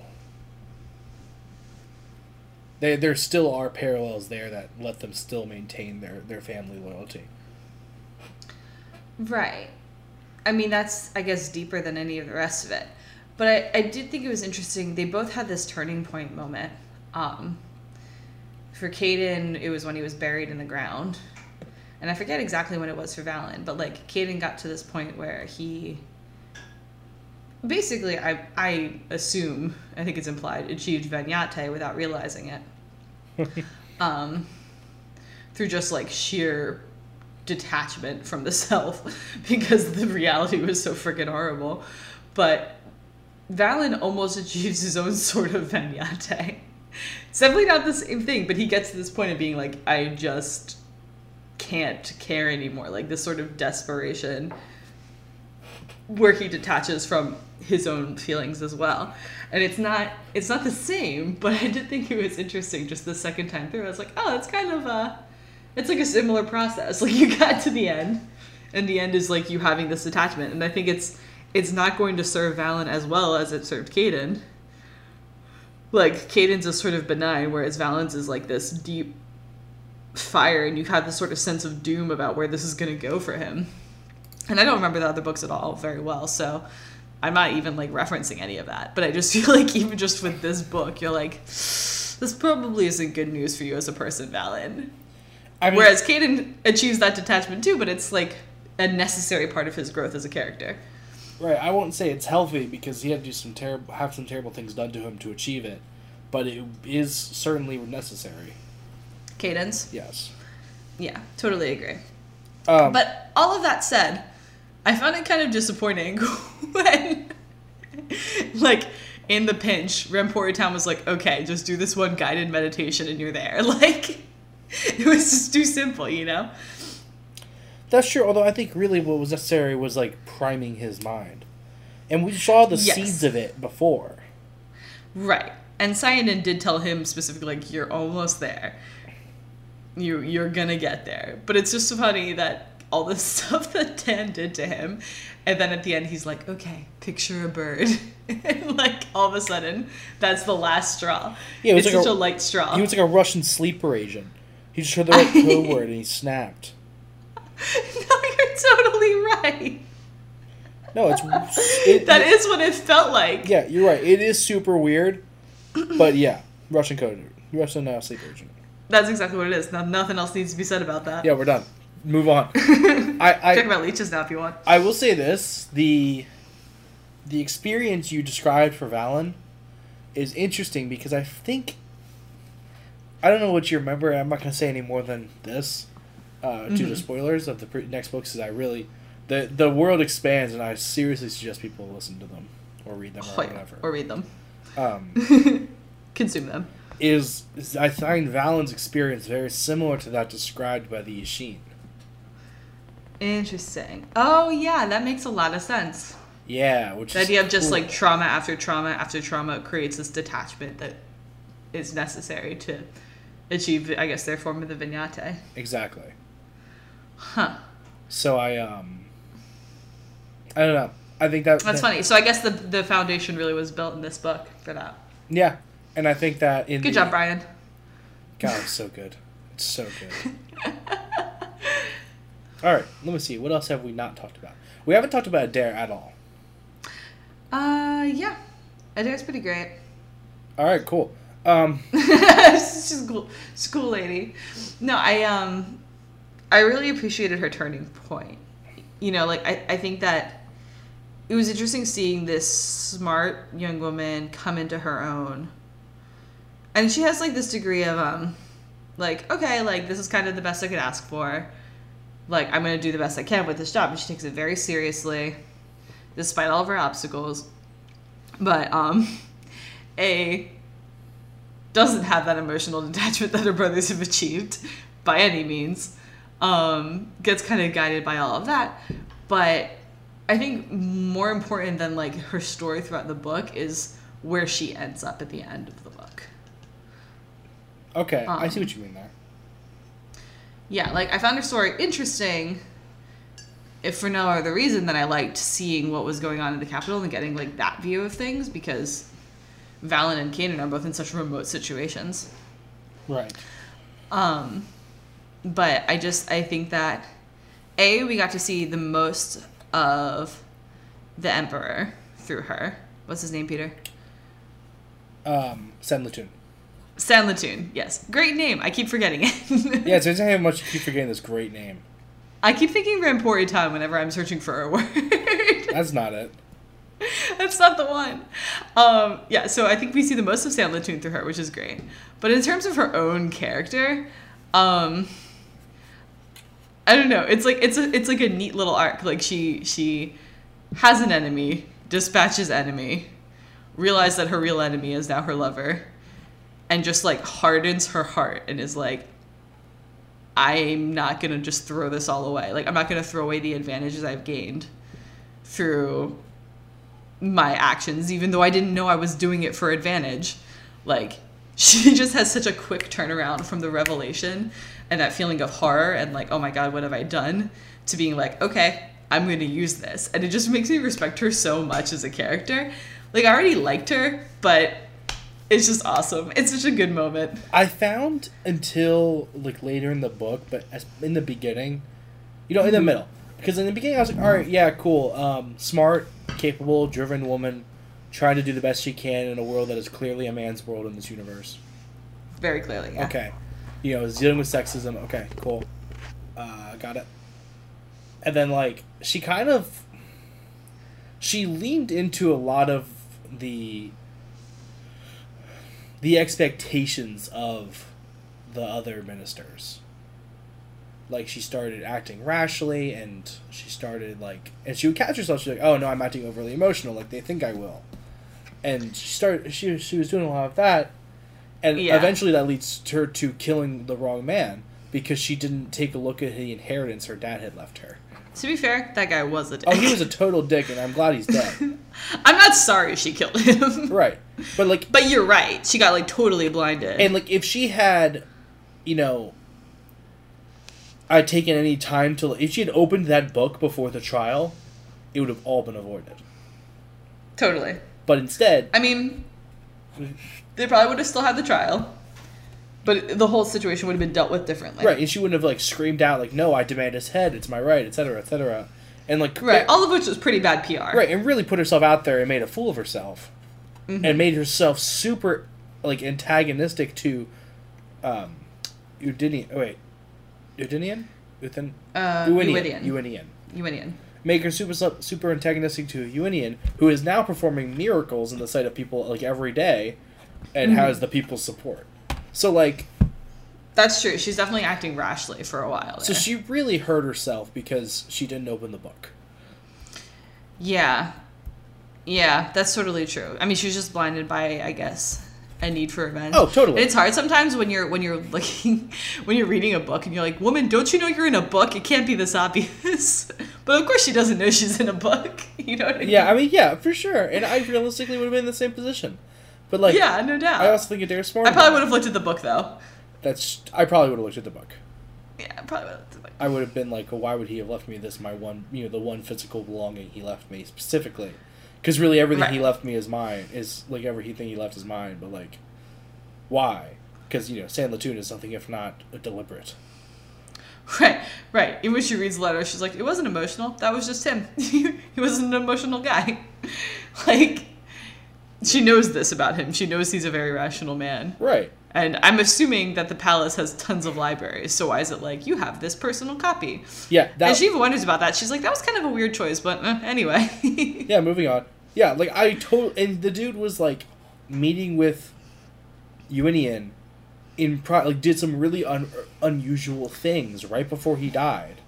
there there still are parallels there that let them still maintain their their family loyalty. Right. I mean, that's, I guess, deeper than any of the rest of it. But I, I did think it was interesting. They both had this turning point moment. Um, for Kaden, it was when he was buried in the ground. And I forget exactly when it was for Valyn, but like Kaden got to this point where he basically, I, I assume, I think it's implied, achieved Vaniate without realizing it. um, through just like sheer detachment from the self because the reality was so freaking horrible. But Valyn almost achieves his own sort of vaniate. It's definitely not the same thing, but he gets to this point of being like, I just can't care anymore. Like this sort of desperation where he detaches from his own feelings as well. And it's not it's not the same, but I did think it was interesting just the second time through. I was like, oh, it's kind of uh it's like a similar process. Like you got to the end, and the end is like you having this attachment. And I think it's it's not going to serve Valyn as well as it served Kaden. Like Kaden's is sort of benign, whereas Valyn's is like this deep fire, and you have this sort of sense of doom about where this is going to go for him. And I don't remember the other books at all very well, so I'm not even like referencing any of that. But I just feel like even just with this book, you're like, this probably isn't good news for you as a person, Valyn. I mean, Whereas Kaden achieves that detachment too, but it's like a necessary part of his growth as a character. Right, I won't say it's healthy because he had to do some terrible, have some terrible things done to him to achieve it, but it is certainly necessary. Cadence, Yes. yeah, totally agree. Um, But all of that said, I found it kind of disappointing when, like, in the pinch, Rampuri Tan was like, okay, just do this one guided meditation and you're there. Like, it was just too simple, you know? That's true. Although I think really what was necessary was like priming his mind, and we saw the Yes. seeds of it before. Right. And Scial Nin did tell him specifically, like, you're almost there. You you're gonna get there. But it's just so funny that all the stuff that Tan did to him, and then at the end he's like, okay, picture a bird. and like all of a sudden, that's the last straw. Yeah, it was it's like such a- a, light straw. He was like a Russian sleeper agent. He just heard the right code word and he snapped. no, you're totally right. No, it's it, That is what it felt like. yeah, you're right. It is super weird, but yeah, Russian code, Russian uh, sleeper agent. That's exactly what it is. Now, nothing else needs to be said about that. Yeah, we're done. Move on. I I Talk about leeches now if you want. I will say this: the the experience you described for Valyn is interesting because I think I don't know what you remember. I'm not going to say any more than this uh, to the Mhm. spoilers of the pre- next books. Is I really the the world expands, and I seriously suggest people listen to them or read them or Oh, yeah. whatever. Or read them. um, Consume them. is, is I find Valyn's experience very similar to that described by the Ishien. Interesting. Oh yeah, that makes a lot of sense. Yeah, which The idea of just like trauma after trauma after trauma creates this detachment that is necessary to achieve, I guess, their form of the vaniate. exactly. Huh. So I um I don't know. I think that That's that- funny. So I guess the the foundation really was built in this book for that. Yeah, and I think that in Good the- job, Brian. God, it's so good. It's so good. all right, let me see. What else have we not talked about? We haven't talked about Dare at all. Uh, yeah. Adare's pretty great. All right, cool. Um, She's a cool, she's cool lady. No, I um, I really appreciated her turning point. You know, like I, I think that it was interesting seeing this smart young woman come into her own. And she has like this degree of um like, okay, like this is kind of the best I could ask for. Like I'm gonna do the best I can with this job. And she takes it very seriously, despite all of her obstacles. But um A doesn't have that emotional detachment that her brothers have achieved by any means. Um, gets kind of guided by all of that. But I think more important than like her story throughout the book is where she ends up at the end of the book. Okay, I see Um, what you mean there. Yeah, like I found her story interesting, if for no other reason than I liked seeing what was going on in the capital and getting like that view of things because Valyn and Kanan are both in such remote situations. Right. Um, but I just I think that a we got to see the most of the emperor through her. What's his name, Peter? Um, Sanlitun. San Latoon. Yes, great name. I keep forgetting it. Yeah, it's interesting how much you keep forgetting this great name. I keep thinking Rampuri Tan whenever I'm searching for a word. That's not it. That's not the one. Um, yeah, so I think we see the most of Sanlitun through her, which is great. But in terms of her own character, um, I don't know. It's like it's a it's like a neat little arc. Like she she has an enemy, dispatches enemy, realizes that her real enemy is now her lover, and just like hardens her heart and is like, I'm not gonna just throw this all away. Like I'm not gonna throw away the advantages I've gained through my actions, even though I didn't know I was doing it for advantage. Like, she just has such a quick turnaround from the revelation and that feeling of horror and, like, oh my god, what have I done? To being like, okay, I'm gonna use this. And it just makes me respect her so much as a character. Like, I already liked her, but it's just awesome. It's such a good moment. I found until like later in the book, but as in the beginning, you know, in the middle, because in the beginning I was like, all right, yeah, cool, um, smart, capable, driven woman, trying to do the best she can in a world that is clearly a man's world in this universe. Very clearly, yeah. Okay, you know, is dealing with sexism. Okay, cool, uh, got it. And then like she kind of, she leaned into a lot of the the expectations of the other ministers. Like she started acting rashly, and she started like, and she would catch herself. She's like, "Oh no, I'm acting overly emotional. Like they think I will," and she started. She she was doing a lot of that, and Yeah. eventually that leads to her to killing the wrong man because she didn't take a look at the inheritance her dad had left her. To be fair, that guy was a dick. Oh, he was a total dick, and I'm glad he's dead. I'm not sorry she killed him. right, but like But you're right. She got like totally blinded. And like if she had, you know, I'd taken any time to if she had opened that book before the trial, it would have all been avoided. totally. But instead, I mean, they probably would have still had the trial, but the whole situation would have been dealt with differently. right, and she wouldn't have like screamed out like, "No, I demand his head. It's my right," etc., etc., and like Right. All of which was pretty bad PR. right, and really put herself out there and made a fool of herself, Mm-hmm. and made herself super like antagonistic to, um, Udinian. Oh, wait, Udinian, Uthin, Uh, Uinian, Uinian. Uinian. Make her super super antagonistic to Uinian, who is now performing miracles in the sight of people like every day, and Mm-hmm. has the people's support. So like, That's true. She's definitely acting rashly for a while. so she really hurt herself because she didn't open the book. Yeah. Yeah, that's totally true. I mean, she was just blinded by, I guess, a need for revenge. Oh, totally. And it's hard sometimes when you're when you're looking when you're reading a book and you're like, "Woman, don't you know you're in a book? It can't be this obvious." but of course, she doesn't know she's in a book. You know what I mean? Yeah, I mean, yeah, for sure. And I realistically would have been in the same position, but like, yeah, no doubt. I also think Adare smart. I probably would have looked at the book though. That's I probably would have looked at the book. Yeah, I probably would have looked at the book. I would have been like, well, why would he have left me this? My one, you know, the one physical belonging he left me specifically, because really everything he left me is mine. Is like everything he left is mine. But like, why? Because you know, Sanlitun is something if not deliberate. Right, right. And when she reads the letter, she's like, "It wasn't emotional. That was just him. he wasn't an emotional guy." like, she knows this about him. She knows he's a very rational man. Right. And I'm assuming that the palace has tons of libraries. So why is it like you have this personal copy? Yeah. That, and she even wonders about that. She's like, that was kind of a weird choice, but uh, anyway. yeah. Moving on. Yeah. Like I told, and the dude was like meeting with Uinian in pro- like did some really un- unusual things right before he died.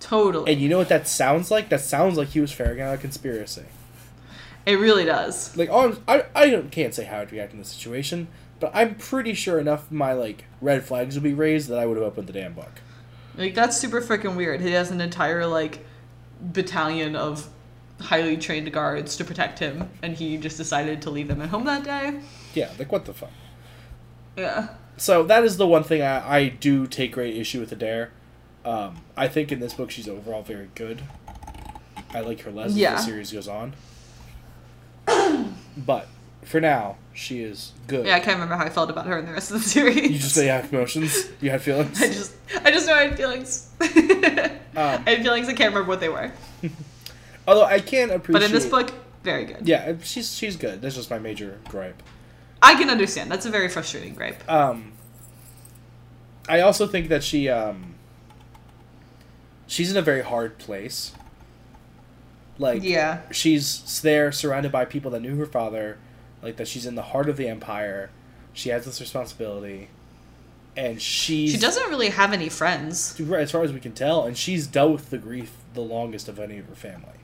totally. And you know what that sounds like? That sounds like he was ferreting out a conspiracy. it really does. Like, on, I, I can't say how I'd react in this situation, but I'm pretty sure enough of my like red flags would be raised that I would have opened the damn book. Like that's super freaking weird. He has an entire like battalion of highly trained guards to protect him, and he just decided to leave them at home that day. Yeah, like what the fuck. Yeah. So that is the one thing I, I do take great issue with Adare. Um, I think in this book she's overall very good. I like her less Yeah. as the series goes on. but for now, she is good. Yeah, I can't remember how I felt about her in the rest of the series. You just say you have emotions. You had feelings. I just, I just know I had feelings. Um, I had feelings. I can't remember what they were. Although I can appreciate. But in this book, very good. yeah, she's she's good. That's just my major gripe. I can understand. That's a very frustrating gripe. Um, I also think that she um, she's in a very hard place. Like Yeah. she's there surrounded by people that knew her father, like that she's in the heart of the empire. She has this responsibility, and she's She doesn't really have any friends. right as far as we can tell, and she's dealt with the grief the longest of any of her family.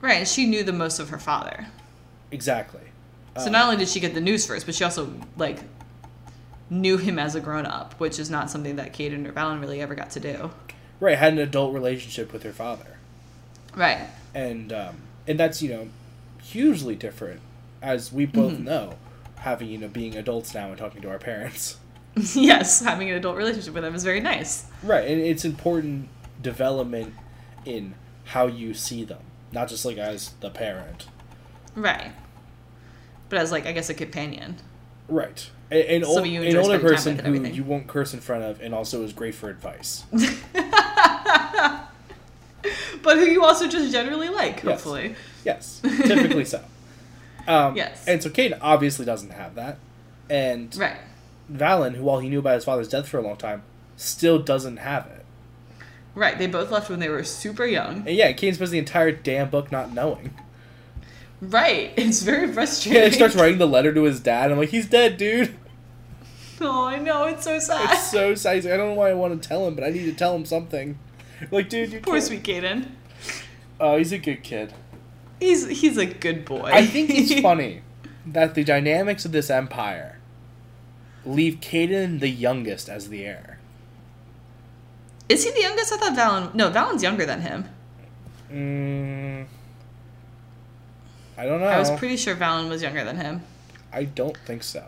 Right, and she knew the most of her father. Exactly. So Um, not only did she get the news first, but she also like knew him as a grown up, which is not something that Kaden or Valyn really ever got to do. right had an adult relationship with her father. Right. and um, and that's you know hugely different as we both Mhm. know having you know being adults now and talking to our parents yes, having an adult relationship with them is very nice. right and it's important development in how you see them not just like as the parent Right. But as like I guess a companion. right A- an, old, an older person who everything. you won't curse in front of and also is great for advice But who you also just generally like, Yes. hopefully. yes typically so um, Yes. and so Cade obviously doesn't have that and Right. Valyn who while he knew about his father's death for a long time still doesn't have it Right. They both left when they were super young. And yeah, Kane spends the entire damn book not knowing. Right. It's very frustrating. Yeah, he starts writing the letter to his dad. I'm like, he's dead, dude. Oh, I know. It's so sad. It's so sad. He's like, I don't know why I want to tell him, but I need to tell him something. Like, dude, you Poor can't- sweet Kaden. Oh, he's a good kid. He's he's a good boy. I think it's funny that the dynamics of this empire leave Kaden the youngest as the heir. Is he the youngest? I thought Valyn. No, Valyn's younger than him. Mm, I don't know. I was pretty sure Valyn was younger than him. I don't think so.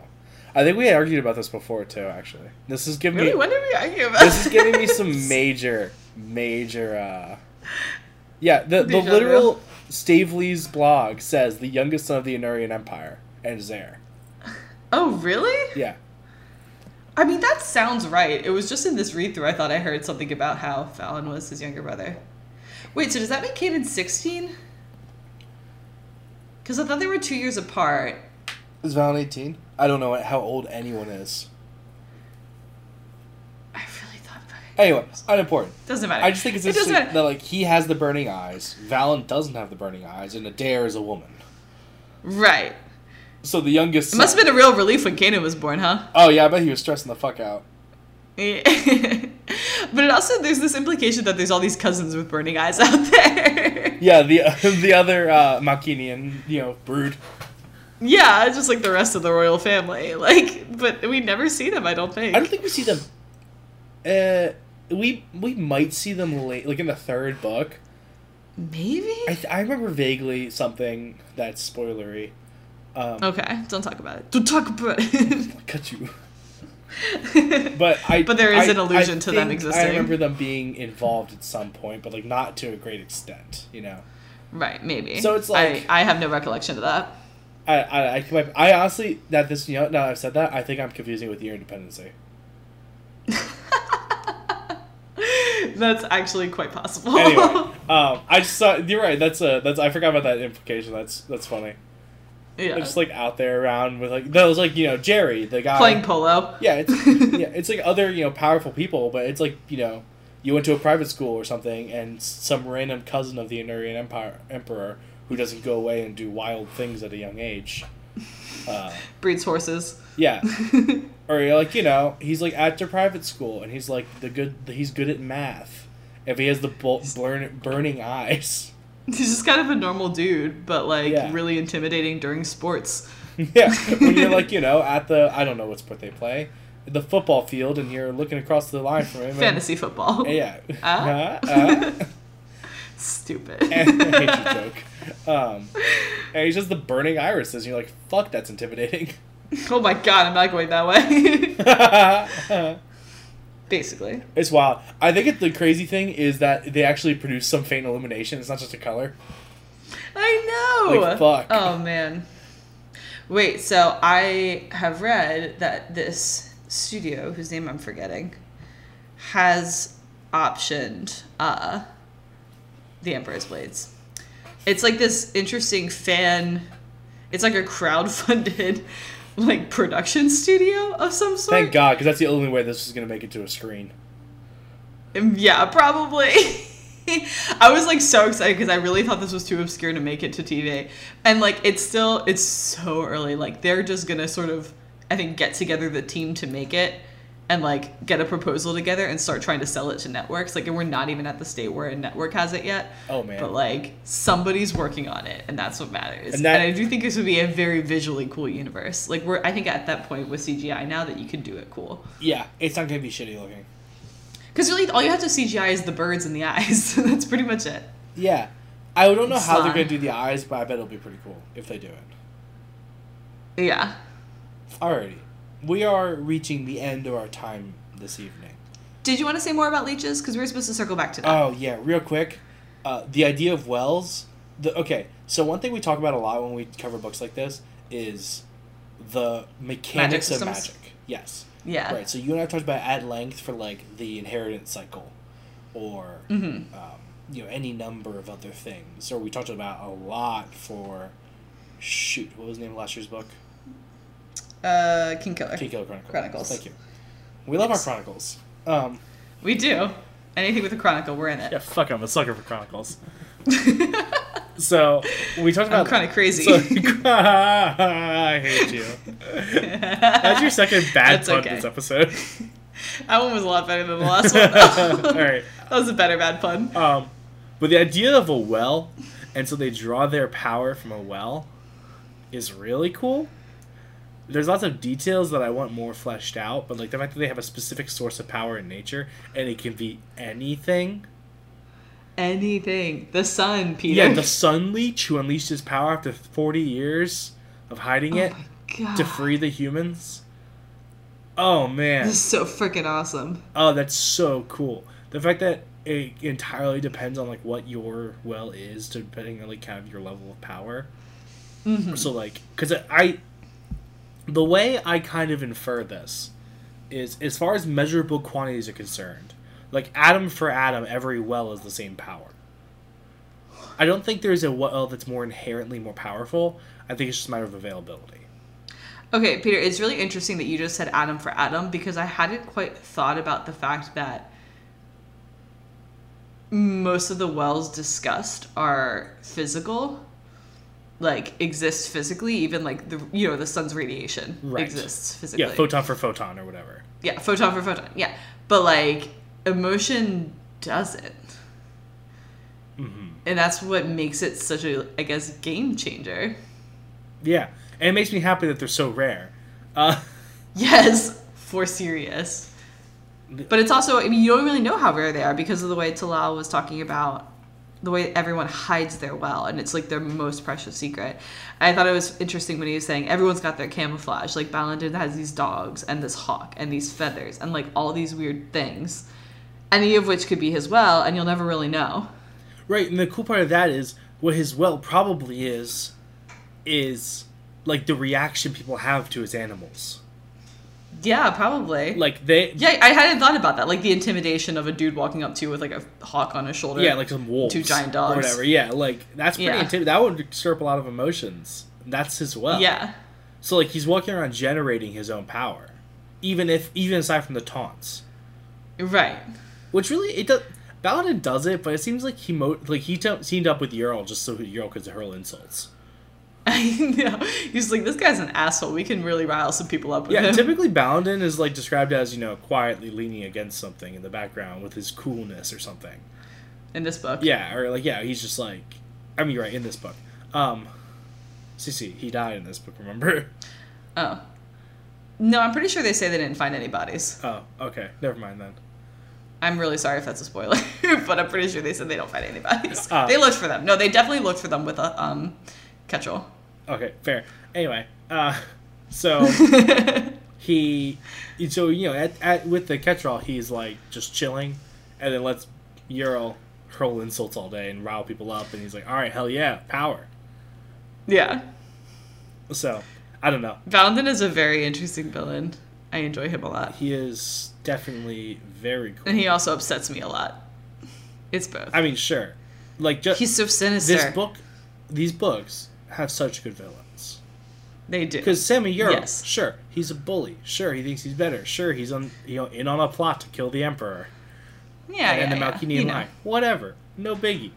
I think we argued about this before too. Actually, this is giving Really? me When did we argue about this is giving me some major, major. uh Yeah, the the literal Staveley's blog says the youngest son of the Annurian Empire and is there. Oh, really? Yeah, I mean, that sounds right. It was just in this read through I thought I heard something about how Fallon was his younger brother. Wait, so does that make Kaden 16? Because I thought they were two years apart. is Valyn eighteen? I don't know how old anyone is. I really thought about it. Anyway, unimportant. Doesn't matter. I just think it's interesting that like he has the burning eyes, Valyn doesn't have the burning eyes, and Adare is a woman. Right. So the youngest. It must have been a real relief when Kaden was born, huh? Oh yeah, I bet he was stressing the fuck out. Yeah. but it also there's this implication that there's all these cousins with burning eyes out there. Yeah, the the other uh, Malkeenian, you know, brood. yeah, just like the rest of the royal family. Like, but we never see them. I don't think. I don't think we see them. Uh, we we might see them late, like in the third book. Maybe. I th- I remember vaguely something that's spoilery. Um, okay, don't talk about it. Don't talk about it. Cut you. But I. But there is I- an allusion I to them existing. I remember them being involved at some point, but like not to a great extent. You know. right, maybe. So it's like- I, I have no recollection of that. I I I, honestly that this you know now that I've said that I think I'm confusing it with Year Independency. That's actually quite possible. Anyway, um, I just saw you're right. That's a that's I forgot about that implication. That's that's funny. Yeah. They're just like out there around with like those like you know Jerry the guy Playing polo. Yeah, it's yeah, it's like other you know powerful people, but it's like you know you went to a private school or something, and some random cousin of the Illyrian Empire emperor who doesn't go away and do wild things at a young age. Uh, Breeds horses. yeah, or like you know he's like at their private school, and he's like the good he's good at math. If he has the bul- burn, burning eyes, He's just kind of a normal dude, but like Yeah. really intimidating during sports. yeah, when you're like you know at the I don't know what sport they play, the football field, and you're looking across the line from him. and- Fantasy football. Yeah. Ah? Uh, uh. Stupid. I hate your joke. Um, and he's just the burning irises, and you're like, fuck, that's intimidating. oh my god, I'm not going that way. Basically. it's wild. I think it, the crazy thing is that they actually produce some faint illumination. It's not just a color. I know. Like, fuck. Oh man. Wait, so I have read that this studio, whose name I'm forgetting, has optioned uh the Emperor's Blades. It's like this interesting fan it's like a crowd-funded like production studio of some sort. Thank God, because that's the only way this is going to make it to a screen. Um, Yeah, probably. I was like so excited because I really thought this was too obscure to make it to TV. And like it's still it's so early. Like they're just gonna sort of I think get together the team to make it and like get a proposal together and start trying to sell it to networks. Like and we're not even at the state where a network has it yet. Oh, man. But like somebody's working on it and that's what matters. And And, I do think this would be a very visually cool universe. Like we're I think at that point with CGI now that you can do it cool. Yeah, it's not going to be shitty looking. Because really, all you have to CGI is the birds and the eyes. That's pretty much it. Yeah. I don't know how they're going to do the eyes, but I bet it'll be pretty cool if they do it. Yeah. Alrighty. We are reaching the end of our time this evening. Did you want to say more about leeches? Because we were supposed to circle back to that. Oh yeah, real quick. Uh, the idea of wells. The okay. So one thing we talk about a lot when we cover books like this is the mechanics of systems? magic. Yes. yeah. Right. So you and I talked about at length for like the inheritance cycle, or Mhm. um, you know any number of other things. Or we talked about a lot for. Shoot, what was the name of last year's book? Uh, Kingkiller. King Killer Chronicles. Chronicles. Thank you. We love Yes. our chronicles. Um, We do. Anything with a chronicle, we're in it. yeah, fuck, I'm a sucker for chronicles. So we talked I'm about kind of crazy. So, I hate you. That's your second bad That's pun okay. this episode. that one was a lot better than the last one. All right. That was a better bad pun. Um, but the idea of a well, and so they draw their power from a well, is really cool. There's lots of details that I want more fleshed out, but like the fact that they have a specific source of power in nature, and it can be anything. Anything. The sun, Peter. Yeah, the Sun Leech who unleashed his power after 40 years of hiding it to free the humans. Oh man. This is so freaking awesome. Oh, that's so cool. The fact that it entirely depends on like what your well is, depending on like kind of your level of power. Mhm. So like, because I, the way I kind of infer this is as far as measurable quantities are concerned, like atom for atom, every well is the same power. I don't think there's a well that's more inherently more powerful. I think it's just a matter of availability. Okay, Peter, it's really interesting that you just said atom for atom because I hadn't quite thought about the fact that most of the wells discussed are physical, like exists physically, even like the you know the sun's radiation Right. exists physically. Yeah, photon for photon or whatever. Yeah, photon for photon. Yeah, but like emotion doesn't, hmm and that's what makes it such a I guess game changer. Yeah, and it makes me happy that they're so rare. Uh, Yes, for serious. But it's also, I mean, you don't really know how rare they are because of the way Talal was talking about the way everyone hides their well, and it's like their most precious secret. I thought it was interesting when he was saying everyone's got their camouflage. Like Balendin has these dogs and this hawk and these feathers and like all these weird things, any of which could be his well, and you'll never really know. Right, and the cool part of that is what his well probably is is like the reaction people have to his animals. Yeah, probably. Like they yeah, I hadn't thought about that. Like the intimidation of a dude walking up to you with like a hawk on his shoulder. yeah, like some wolves Two giant dogs. or whatever. Yeah, like that's pretty Yeah. intimidating. That would stir up a lot of emotions That's his well. Yeah. So like he's walking around generating his own power, even if even aside from the taunts, Right. which really it does. Balendin does it, but it seems like he mo- like he t- teamed up with Yurl just so Yurl could hurl insults. I know. He's like, this guy's an asshole. We can really rile some people up with Yeah, him. typically Balendin is like described as you know quietly leaning against something in the background with his coolness or something. in this book. Yeah, or like yeah, he's just like, I mean, you're right in this book. Um, CC, he died in this book. Remember? Oh. No, I'm pretty sure they say they didn't find any bodies. Oh, okay, never mind then. I'm really sorry if that's a spoiler, but I'm pretty sure they said they don't find any bodies. Oh. They looked for them. No, they definitely looked for them with a um, Kettral. Okay, fair. Anyway, uh, so he, so you know, at, at with the catch-all, he's like just chilling, and then lets Yurl hurl insults all day and rile people up, and he's like, all right, hell yeah, power. Yeah. So I don't know. Balendin is a very interesting villain. I enjoy him a lot. He is definitely very cool. And he also upsets me a lot. It's both. I mean, sure, like just He's so sinister. this book, these books have such good villains. They do. Because Sami Yurl, Yes. sure, he's a bully. Sure, he thinks he's better. Sure, he's on you know in on a plot to kill the emperor Yeah, and yeah, the yeah. Malkeenian know. line. Whatever, no biggie.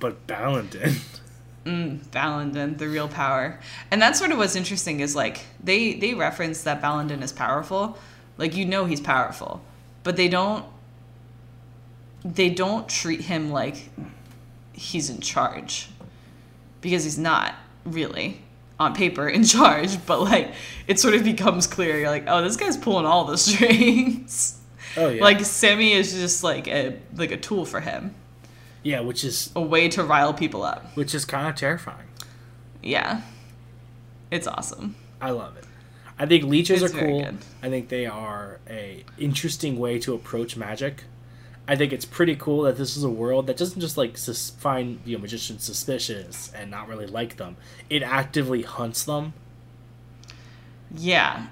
But Balendin, Mm, Balendin, the real power. And that's sort of what's interesting is like they they reference that Balendin is powerful. Like you know he's powerful, but they don't they don't treat him like he's in charge because he's not really on paper in charge, but like it sort of becomes clear you're like, "Oh, this guy's pulling all the strings." oh yeah, Like Sami is just like a like a tool for him, yeah, which is a way to rile people up. which is kind of terrifying. Yeah. It's awesome. I love it. I think leeches It's are cool. good. I think they are a interesting way to approach magic. I think it's pretty cool that this is a world that doesn't just like sus- find you know magicians suspicious and not really like them. It actively hunts them. Yeah.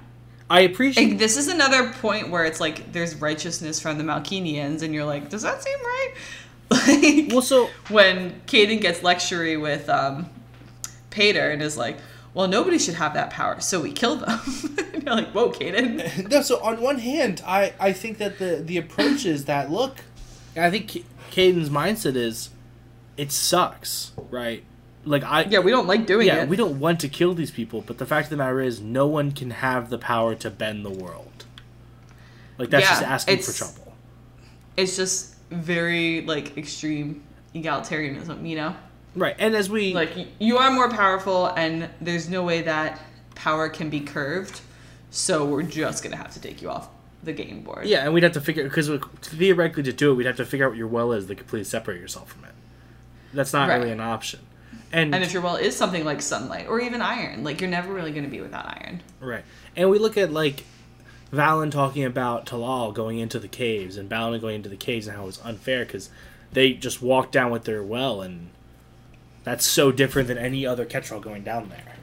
I appreciate. Like, this is another point where it's like there's righteousness from the Malkeenians, and you're like, does that seem right? Like, well, so when Kaden gets lectury with um, Pater and is like, well, nobody should have that power, so we kill them. you're like, whoa, Kaden. no. So on one hand, I I think that the the approach is that look. I think Ca- Kaden's mindset is, it sucks, right? Like I Yeah, we don't like doing yeah, it. we don't want to kill these people, but the fact of the matter is, no one can have the power to bend the world. Like that's Yeah, just asking for trouble. It's just very like extreme egalitarianism, you know? Right, and as we Like you are more powerful, and there's no way that power can be curved. So we're just gonna have to take you off the game board. yeah, and we'd have to figure because theoretically to do it, we'd have to figure out what your well is to completely separate yourself from it. That's not Right. really an option. And, And if your well is something like sunlight or even iron, like you're never really gonna be without iron. right, and we look at like Valyn talking about Talal going into the caves and Balin going into the caves and how it was unfair because they just walked down with their well and that's so different than any other Kettral going down there.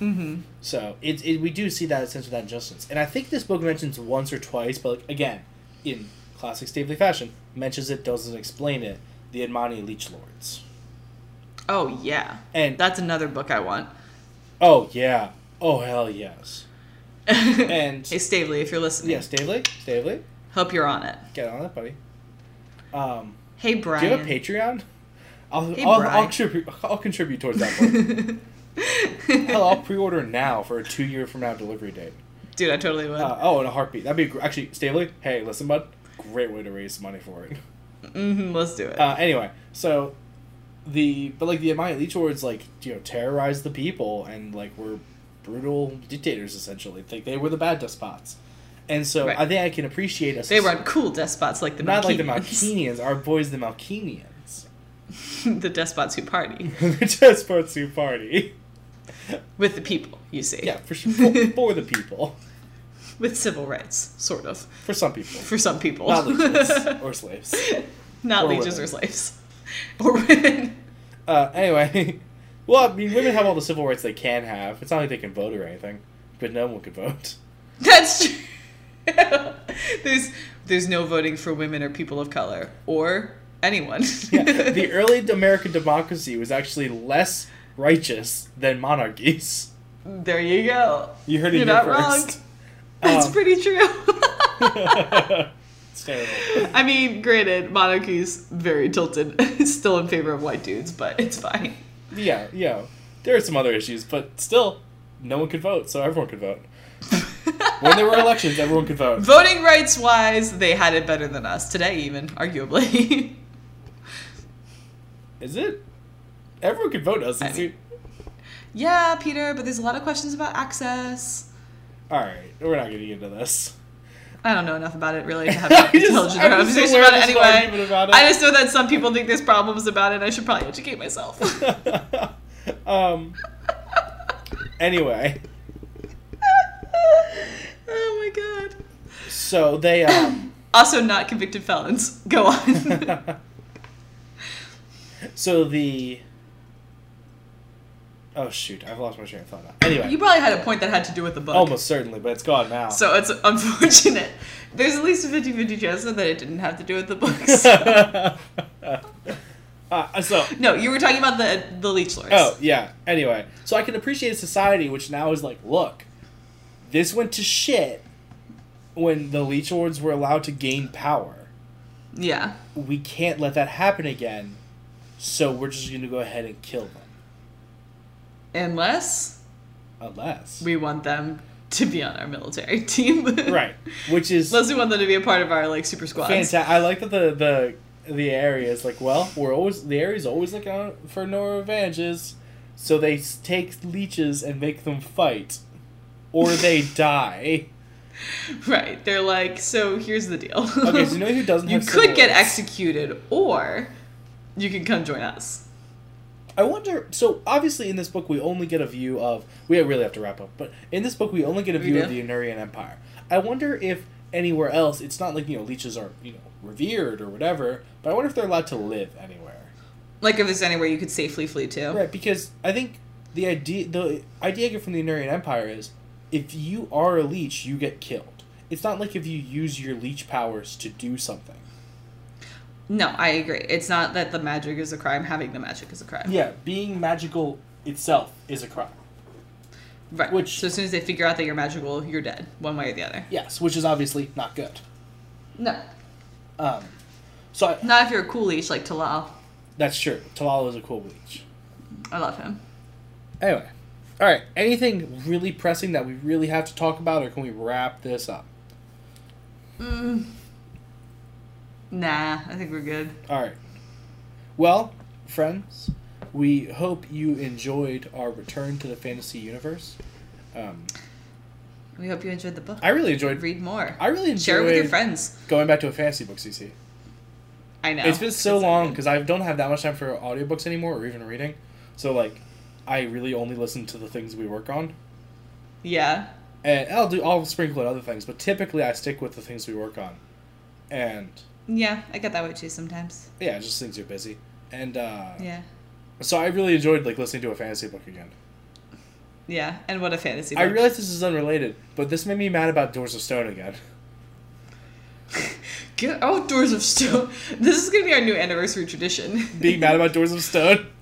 Mm-hmm. So it, it we do see that sense of that injustice, and I think this book mentions once or twice, but like, again, in classic Staveley fashion, mentions it doesn't explain it. The Atmani Leech Lords, Oh yeah, and that's another book I want. oh yeah, oh hell yes, and Hey Staveley, if you're listening, yeah, Staveley, Staveley, hope you're on it. get on it, buddy. Um, Hey do you have a Patreon? I'll Hey, I'll. I'll, contribute, I'll contribute towards that book. Hell, I'll pre-order now for a two year from now delivery date. Dude, I totally would. Uh, oh, in a heartbeat. That'd be gr- actually Staveley. Hey, listen, bud. Great way to raise money for it. Mm-hmm, let's do it. Uh, anyway, so the but like the Amaya Leech Lords like you know terrorized the people and like were brutal dictators essentially. Like they were the bad despots, and so Right. I think I can appreciate us. they were cool despots like the not like the Malkeenians. Malkeenians. Our boys, the Malkeenians. the despots who party the despots who party. with the people. You see, Yeah, for sure. For, for the people. with civil rights, sort of, For some people. for some people. Not leeches or slaves. Not Or leeches women. or slaves, or women. Uh, anyway, well, I mean, women have all the civil rights they can have. It's not like they can vote or anything, but no one can vote. That's true. there's there's no voting for women or people of color or anyone. Yeah, the early American democracy was actually less righteous than monarchies. There you go. You heard it You're not wrong. first. That's Um, pretty true. it's terrible. I mean, granted, monarchies very tilted, still in favor of white dudes, but it's fine. Yeah, yeah. There are some other issues, but still, no one could vote, so everyone could vote. when there were elections, everyone could vote. Voting rights wise, they had it better than us today, even arguably. Is it? Everyone can vote us. I mean- yeah, Peter, but there's a lot of questions about access. All right, we're not getting into this. I don't know enough about it really to have an intelligent conversation about it there's an argument anyway. about it. I just know that some people think there's problems about it, I should probably educate myself. um. Anyway, oh my god. so they um. Also, not convicted felons. Go on. So the. Oh shoot! I've lost my train of thought. Now. Anyway, you probably had a point that had to do with the book. almost certainly, but it's gone now. So it's unfortunate. There's at least a 50 50 chance that it didn't have to do with the books. uh, so no, you were talking about the the leech lords. Oh, yeah. Anyway, so I can appreciate a society which now is like, look, this went to shit when the Leech Lords were allowed to gain power. Yeah. We can't let that happen again, so we're just going to go ahead and kill them. Unless Unless. we want them to be on our military team. right. Which is Unless we want them to be a part of our like super squad. fantastic. I like that the, the, the area is like, well, we're always, the area's always looking out for no advantages, so they take leeches and make them fight. Or they die. Right. They're like, so here's the deal. Okay, so you know who doesn't you could get rights? executed, or you can come join us. I wonder. So obviously, in this book, we only get a view of. We really have to wrap up, but in this book, we only get a view of the Annurian Empire. I wonder if anywhere else, it's not like you know leeches are you know revered or whatever, but I wonder if they're allowed to live anywhere. Like if there's anywhere you could safely flee to. Right, because I think the idea the idea I get from the Annurian Empire is if you are a leech, you get killed. It's not like if you use your leech powers to do something. No, I agree. It's not that the magic is a crime. Having the magic is a crime. Yeah, being magical itself is a crime. Right. Which- so as soon as they figure out that you're magical, you're dead, one way or the other. Yes, which is obviously not good. No. Um, so I, Not if you're a cool leech like Talal. That's true. Talal is a cool leech. I love him. Anyway, all right. Anything really pressing that we really have to talk about, or can we wrap this up? Mm. Nah, I think we're good. All right. Well, friends, we hope you enjoyed our return to the fantasy universe. Um, We hope you enjoyed the book. I really enjoyed. Read more. I really enjoyed Share it with your friends. going back to a fantasy book, CC. I know. It's been so long because I don't have that much time for audiobooks anymore, or even reading. So like, I really only listen to the things we work on. Yeah. And I'll do I'll sprinkle in other things, but typically I stick with the things we work on. And Yeah, I get that way too sometimes. yeah, just things are busy. And uh Yeah. so I really enjoyed like listening to a fantasy book again. Yeah, and what a fantasy. I realize this is unrelated, but this made me mad about Doors of Stone again. Get outdoors of stone. This is gonna be our new anniversary tradition. Being mad about Doors of Stone.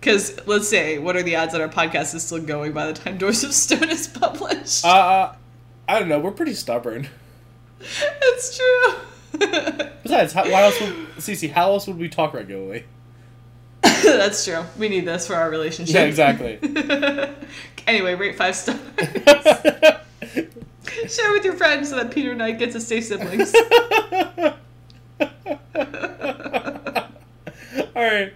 Because let's say, what are the odds that our podcast is still going by the time Doors of Stone is published? Uh I don't know, we're pretty stubborn. it's true. Besides, how, why else would Cece, how else would we talk regularly? That's true. We need this for our relationship. Yeah, exactly. anyway, rate five stars. Share with your friends so that Peter Knight gets to stay siblings. All right.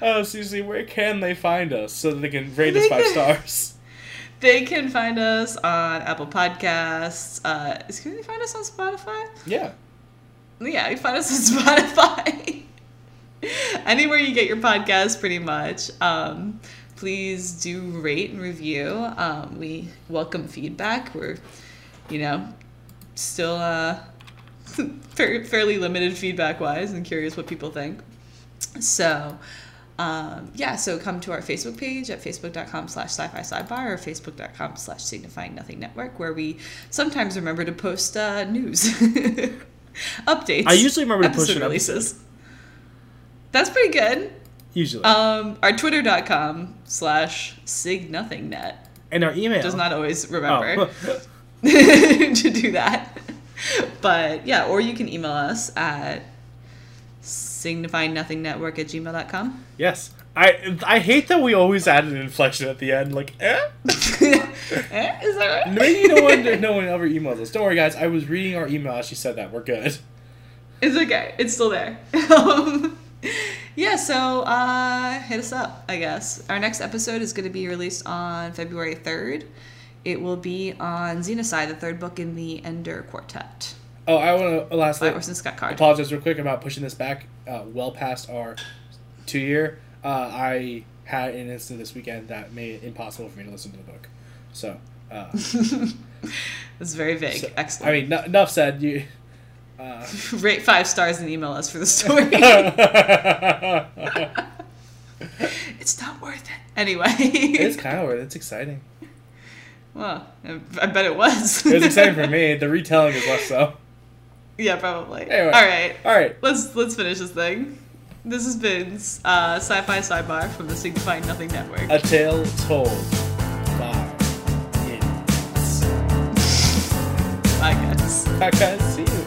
Oh, Susie, where can they find us so that they can rate us five can- stars? they can find us on Apple Podcasts. Uh, is can they find us on Spotify? Yeah. Yeah, you find us on Spotify. Anywhere you get your podcast, pretty much. Um, please do rate and review. Um, we welcome feedback. We're, you know, still uh, fairly limited feedback wise and curious what people think. So, um, yeah, so come to our Facebook page at facebook.com slash sci-fi sidebar or facebook.com slash signifying nothing network where we sometimes remember to post uh, news updates. I usually remember to post episode an releases. That's pretty good. Usually. Um, our twitter.com slash signothingnet and our email does not always remember Oh. to do that. But yeah, or you can email us at signifyingnothingnetwork at gmail.com. yes. I I hate that we always add an inflection at the end, like eh. Eh, Is that right? Maybe no one no one ever emails us. Don't worry, guys. I was reading our email as she said that. We're good. It's okay. It's still there. um, yeah, so uh, hit us up, I guess. Our next episode is going to be released on February 3rd. It will be on Xenocide, the third book in the Ender Quartet Oh, I want to lastly by Orson Scott Card. apologize real quick about pushing this back uh, well past our two year. Uh, I had an incident this weekend that made it impossible for me to listen to the book. So, uh, It's very vague. so- Excellent. I mean, n- enough said. You. Uh, Rate five stars and email us for the story. it's not worth it. Anyway. it's kind of weird. It's exciting. well, I I bet it was. It was exciting for me. The retelling is less so. Yeah, probably. Anyway. All right. All right. Let's let's finish this thing. This has been uh, Sci-Fi Sidebar from the Signifying Nothing Network. A tale told by idiots. Bye, guys. Bye, guys. See you